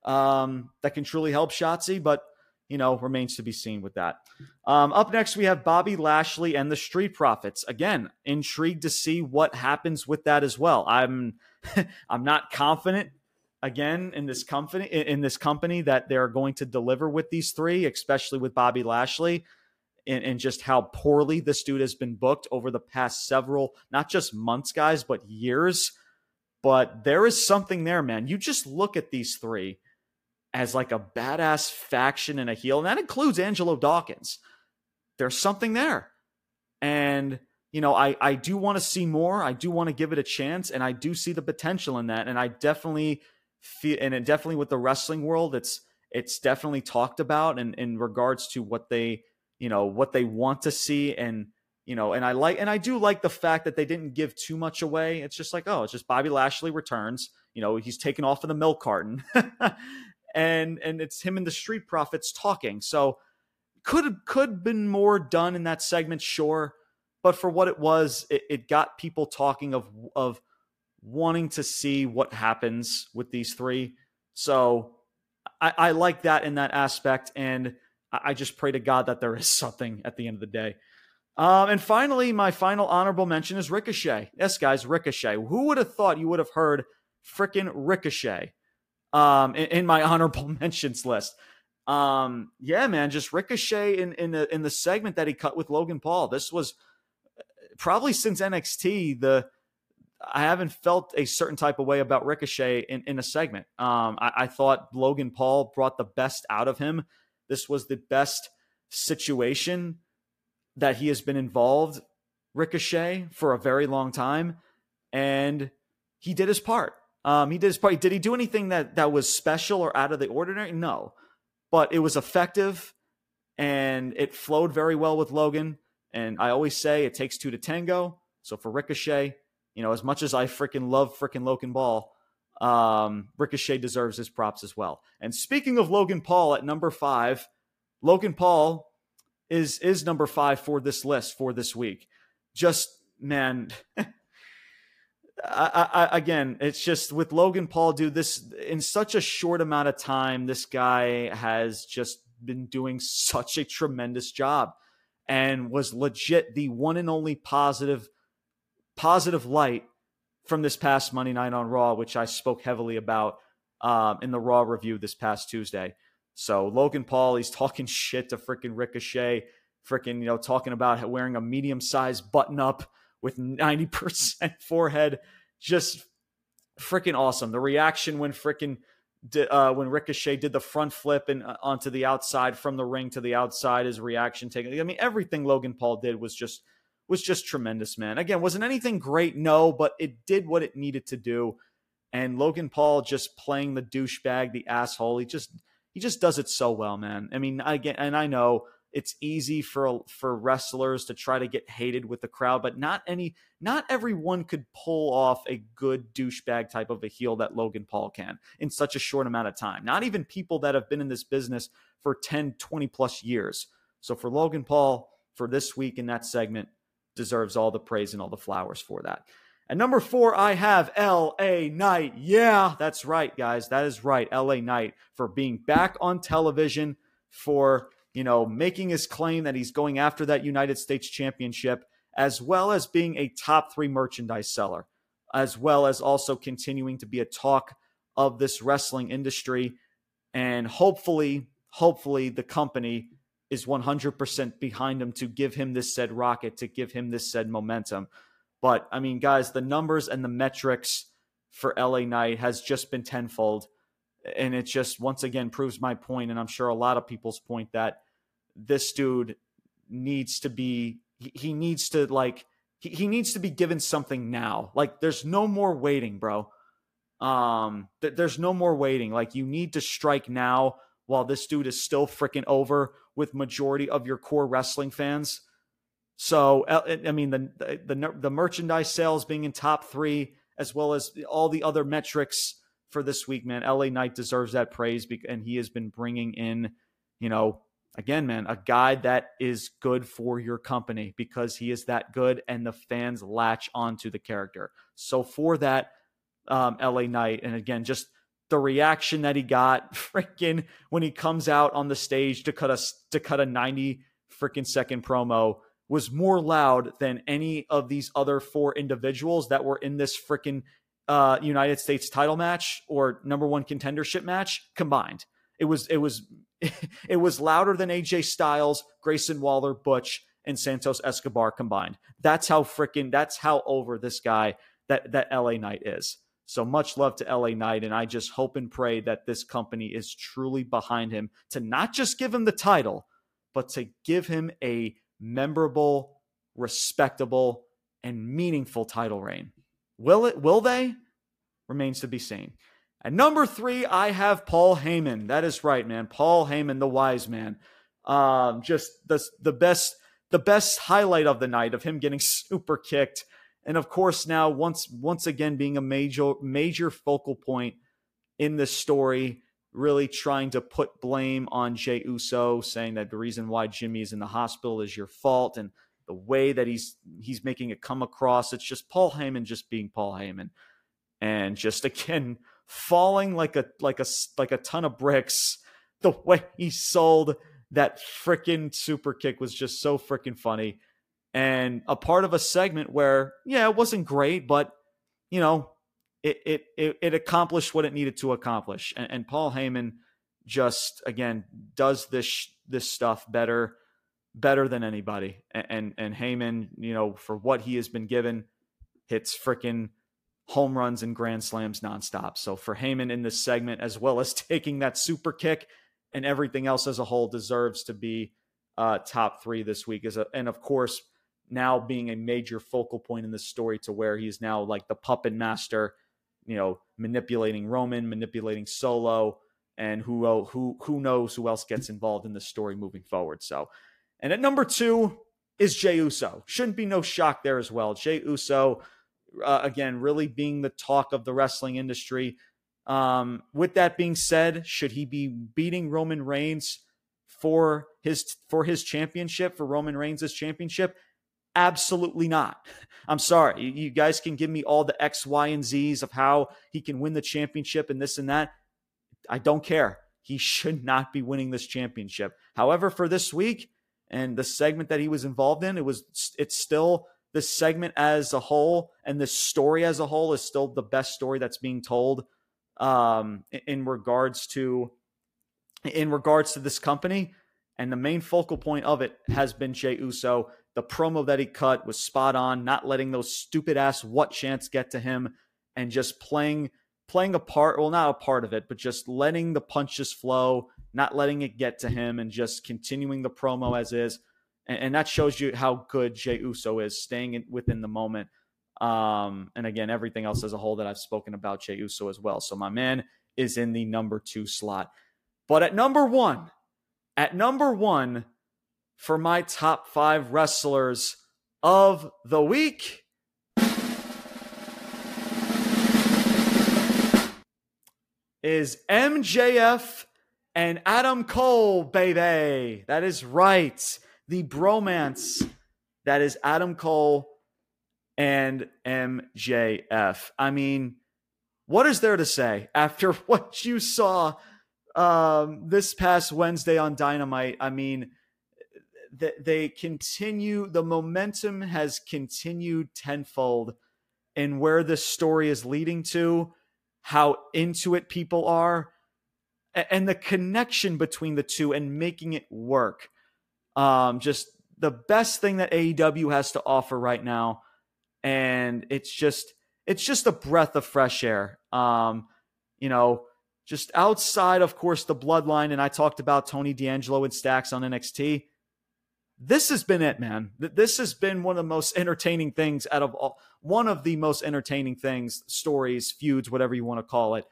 um that can truly help Shotzi, but you know, remains to be seen with that. Um, up next, we have Bobby Lashley and the Street Profits. Again, intrigued to see what happens with that as well. I'm I'm not confident again in this company in this company that they're going to deliver with these three, especially with Bobby Lashley and, and just how poorly this dude has been booked over the past several, not just months, guys, but years. But there is something there, man. You just look at these three as like a badass faction and a heel, and that includes Angelo Dawkins. There's something there. And, you know, I, I do want to see more. I do want to give it a chance, and I do see the potential in that. And I definitely feel, and it definitely with the wrestling world, it's it's definitely talked about in, in regards to what they you know what they want to see and you know and i like and i do like the fact that they didn't give too much away. It's just like oh it's just bobby lashley returns. You know he's taken off of the milk carton. And and it's him and the street profits talking. So could could been more done in that segment sure. But for what it was it, it got people talking of of wanting to see what happens with these three. So I, I like that in that aspect. And I just pray to God that there is something at the end of the day. Um, and finally, my final honorable mention is Ricochet. Yes, guys, Ricochet. Who would have thought you would have heard freaking Ricochet um, in, in, my honorable mentions list? Um, yeah, man, just Ricochet in in the in the segment that he cut with Logan Paul. This was uh, probably since NXT the I haven't felt a certain type of way about Ricochet in, in a segment. Um, I, I thought Logan Paul brought the best out of him this was the best situation that he has been involved, Ricochet, for a very long time. And he did his part. Um, he did his part. Did he do anything that, that was special or out of the ordinary? No. But it was effective and it flowed very well with Logan. And I always say it takes two to tango. So for Ricochet, you know, as much as I freaking love freaking Logan Paul, um, Ricochet deserves his props as well. And speaking of Logan Paul at number five, Logan Paul is is number five for this list for this week. Just man, I, I, again, it's just with Logan Paul, dude. This in such a short amount of time, this guy has just been doing such a tremendous job, and was legit the one and only positive positive light from this past Monday night on Raw, which I spoke heavily about um, in the Raw review this past Tuesday. So Logan Paul, he's talking shit to freaking Ricochet, freaking you know talking about wearing a medium sized button up with ninety percent forehead, just freaking awesome. The reaction when freaking uh, when Ricochet did the front flip and uh, onto the outside from the ring to the outside, his reaction taking. I mean, everything Logan Paul did was just was just tremendous, man. Again, wasn't anything great, no, but it did what it needed to do. And Logan Paul just playing the douchebag, the asshole. He just He just does it so well, man. I mean, I get, and I know it's easy for for wrestlers to try to get hated with the crowd, but not any, not everyone could pull off a good douchebag type of a heel that Logan Paul can in such a short amount of time. Not even people that have been in this business for 10, 20 plus years. So for Logan Paul, for this week in that segment, deserves all the praise and all the flowers for that. At number four, I have LA Knight. Yeah, that's right, guys. That is right. LA Knight for being back on television, for, you know, making his claim that he's going after that United States Championship, as well as being a top three merchandise seller, as well as also continuing to be a talk of this wrestling industry. And hopefully, hopefully, the company is 100% behind him to give him this said rocket, to give him this said momentum. But I mean, guys, the numbers and the metrics for LA Knight has just been tenfold. And it just once again proves my point, and I'm sure a lot of people's point that this dude needs to be he needs to like he, he needs to be given something now. Like there's no more waiting, bro. Um th- there's no more waiting. Like you need to strike now while this dude is still freaking over with majority of your core wrestling fans. So I mean the, the the merchandise sales being in top three, as well as all the other metrics for this week, man. LA Knight deserves that praise, and he has been bringing in, you know, again, man, a guy that is good for your company because he is that good, and the fans latch onto the character. So for that, um, LA Knight, and again, just the reaction that he got, freaking when he comes out on the stage to cut a to cut a ninety freaking second promo was more loud than any of these other four individuals that were in this freaking uh, United States title match or number one contendership match combined. It was it was it was louder than AJ Styles, Grayson Waller, Butch, and Santos Escobar combined. That's how freaking that's how over this guy that that LA Knight is. So much love to LA Knight, and I just hope and pray that this company is truly behind him to not just give him the title, but to give him a memorable, respectable, and meaningful title reign. Will it? Will they? Remains to be seen. At number three, I have Paul Heyman. That is right, man. Paul Heyman, the wise man. Um, just the the best the best highlight of the night of him getting super kicked, and of course now once once again being a major major focal point in this story really trying to put blame on Jey Uso, saying that the reason why Jimmy is in the hospital is your fault, and the way that he's he's making it come across, it's just Paul Heyman just being Paul Heyman, and just again falling like a like a like a ton of bricks. The way he sold that freaking super kick was just so freaking funny, and a part of a segment where yeah, it wasn't great, but you know it it it, accomplished what it needed to accomplish. And, and Paul Heyman just again does this this stuff better better than anybody. And, and and Heyman, you know, for what he has been given, hits freaking home runs and grand slams nonstop. So for Heyman in this segment, as well as taking that super kick and everything else as a whole, deserves to be uh, top three this week. A, and of course, now being a major focal point in this story to where he's now like the puppet master you know, manipulating Roman, manipulating Solo, and who who who knows who else gets involved in the story moving forward. So, and at number two is Jey Uso. Shouldn't be no shock there as well. Jey Uso, uh, again, really being the talk of the wrestling industry. Um, with that being said, should he be beating Roman Reigns for his for his championship for Roman Reigns' championship? Absolutely not. I'm sorry. You guys can give me all the X, Y, and Z's of how he can win the championship and this and that. I don't care. He should not be winning this championship. However, for this week and the segment that he was involved in, it was it's still this segment as a whole and this story as a whole is still the best story that's being told um, in regards to in regards to this company. And the main focal point of it has been Jey Uso the promo that he cut was spot on, not letting those stupid ass what chance get to him and just playing playing a part, well not a part of it, but just letting the punches flow, not letting it get to him and just continuing the promo as is. And, and that shows you how good Jey Uso is, staying in, within the moment. Um, and again, everything else as a whole that I've spoken about Jey Uso as well. So my man is in the number two slot. But at number one, at number one for my top five wrestlers of the week. Is MJF and Adam Cole, baby. That is right. The bromance that is Adam Cole and MJF. I mean, what is there to say after what you saw um, this past Wednesday on Dynamite? I mean, th- they continue, the momentum has continued tenfold in where this story is leading to, how into it people are, and the connection between the two and making it work. Um, just the best thing that AEW has to offer right now. And it's just it's just a breath of fresh air. Um, you know, just outside, of course, the bloodline, and I talked about Tony D'Angelo and Stacks on NXT. This has been it, man. This has been one of the most entertaining things out of all, one of the most entertaining things, stories, feuds, whatever you want to call it,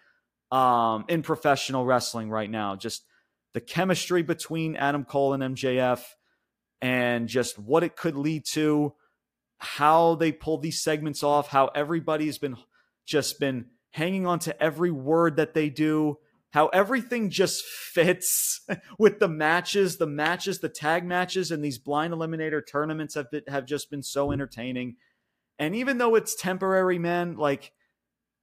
um, in professional wrestling right now. Just the chemistry between Adam Cole and MJF, and just what it could lead to how they pull these segments off, how everybody's been just been hanging on to every word that they do, how everything just fits with the matches, the matches, the tag matches, and these blind eliminator tournaments have been, have just been so entertaining. And even though it's temporary, man, like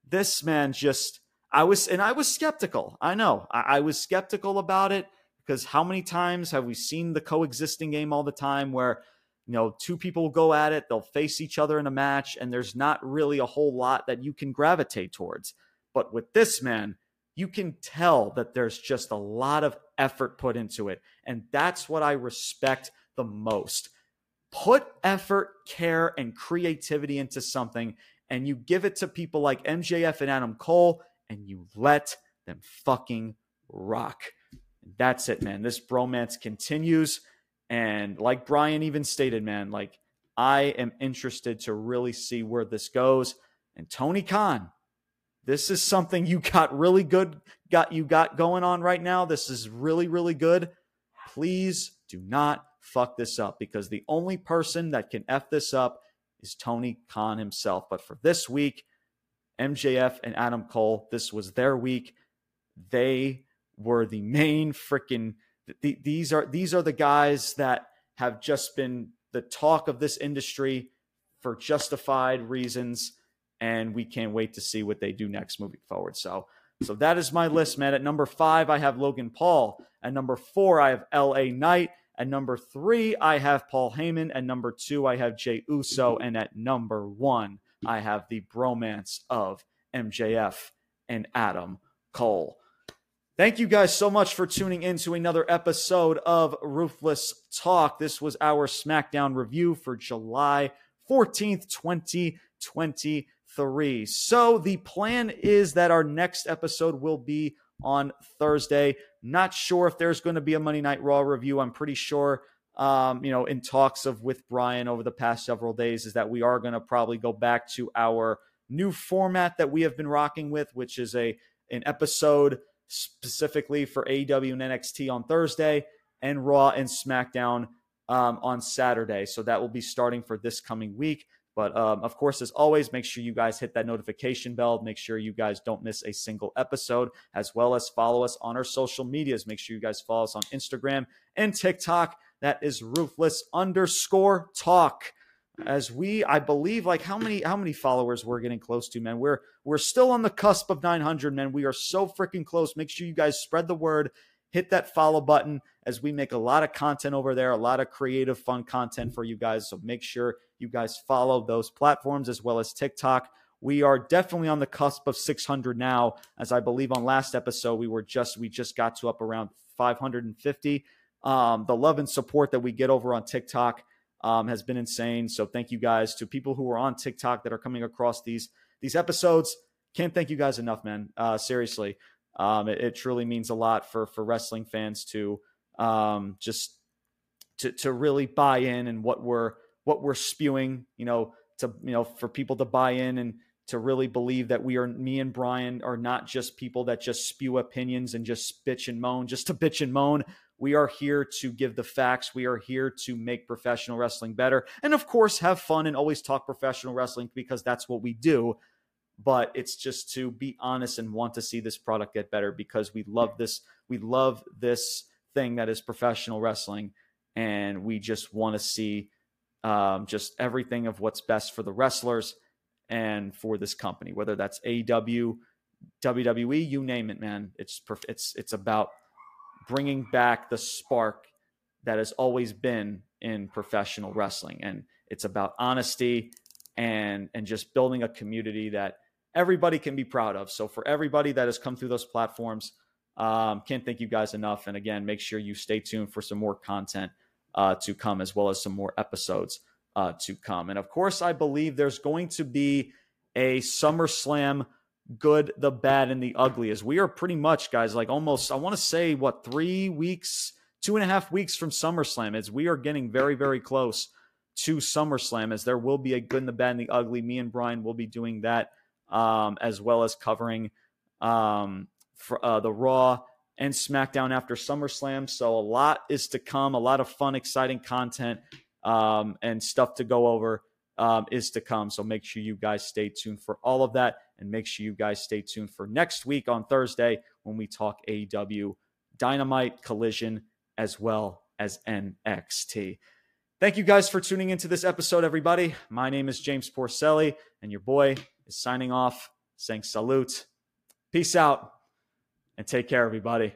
this man just I was and I was skeptical. I know I, I was skeptical about it because how many times have we seen the coexisting game all the time where you know, two people go at it, they'll face each other in a match, and there's not really a whole lot that you can gravitate towards. But with this man, you can tell that there's just a lot of effort put into it. And that's what I respect the most. Put effort, care, and creativity into something, and you give it to people like MJF and Adam Cole, and you let them fucking rock. That's it, man. This bromance continues. And like Brian even stated, man, like I am interested to really see where this goes. And Tony Khan, this is something you got really good, got you got going on right now. This is really, really good. Please do not fuck this up because the only person that can F this up is Tony Khan himself. But for this week, MJF and Adam Cole, this was their week. They were the main freaking the, these are these are the guys that have just been the talk of this industry for justified reasons and we can't wait to see what they do next moving forward. So so that is my list man. At number five i have logan paul. At number four i have la knight. At number three i have paul heyman. At number two i have jey uso. And at number one i have the bromance of mjf and adam cole. Thank you guys so much for tuning in to another episode of Ruthless Talk. This was our SmackDown review for July 14th, 2023. So the plan is that our next episode will be on Thursday. Not sure if there's going to be a Monday Night Raw review. I'm pretty sure, um, you know, in talks of with Brian over the past several days, is that we are going to probably go back to our new format that we have been rocking with, which is a an episode specifically for AEW and NXT on Thursday and Raw and SmackDown um, on Saturday. So that will be starting for this coming week. But um, of course, as always, make sure you guys hit that notification bell. Make sure you guys don't miss a single episode, as well as follow us on our social medias. Make sure you guys follow us on Instagram and TikTok. That is ruthless underscore talk as we i believe like how many how many followers we're getting close to man we're we're still on the cusp of 900 man we are so freaking close make sure you guys spread the word hit that follow button as we make a lot of content over there a lot of creative fun content for you guys so make sure you guys follow those platforms as well as tiktok we are definitely on the cusp of 600 now as i believe on last episode we were just we just got to up around 550 um, the love and support that we get over on tiktok um, has been insane. So thank you guys to people who are on TikTok that are coming across these these episodes. Can't thank you guys enough, man. Uh, seriously, um, it, it, truly means a lot for for wrestling fans to um, just to to really buy in and what we're what we're spewing. You know, to you know for people to buy in and to really believe that we are, me and Brian are not just people that just spew opinions and just bitch and moan, just to bitch and moan. We are here to give the facts. We are here to make professional wrestling better. And of course, have fun and always talk professional wrestling because that's what we do. But it's just to be honest and want to see this product get better because we love this. We love this thing that is professional wrestling. And we just want to see um, just everything of what's best for the wrestlers and for this company, whether that's AEW, WWE, you name it, man. It's it's it's about bringing back the spark that has always been in professional wrestling, and it's about honesty and and just building a community that everybody can be proud of. So for everybody that has come through those platforms, um, can't thank you guys enough. And again, make sure you stay tuned for some more content uh, to come, as well as some more episodes uh, to come. And of course, I believe there's going to be a SummerSlam good, the bad, and the ugly. As we are pretty much, guys, like almost, I want to say, what, three weeks, two and a half weeks from SummerSlam, as we are getting very, very close to SummerSlam, as there will be a good, and the bad, and the ugly. Me and Brian will be doing that, um, as well as covering um, for, uh, the Raw and SmackDown after SummerSlam. So a lot is to come, a lot of fun, exciting content um, and stuff to go over um, is to come. So make sure you guys stay tuned for all of that. And make sure you guys stay tuned for next week on Thursday when we talk AEW Dynamite Collision as well as NXT. Thank you guys for tuning into this episode, everybody. My name is James Porcelli, and your boy is signing off, saying salute. Peace out, and take care, everybody.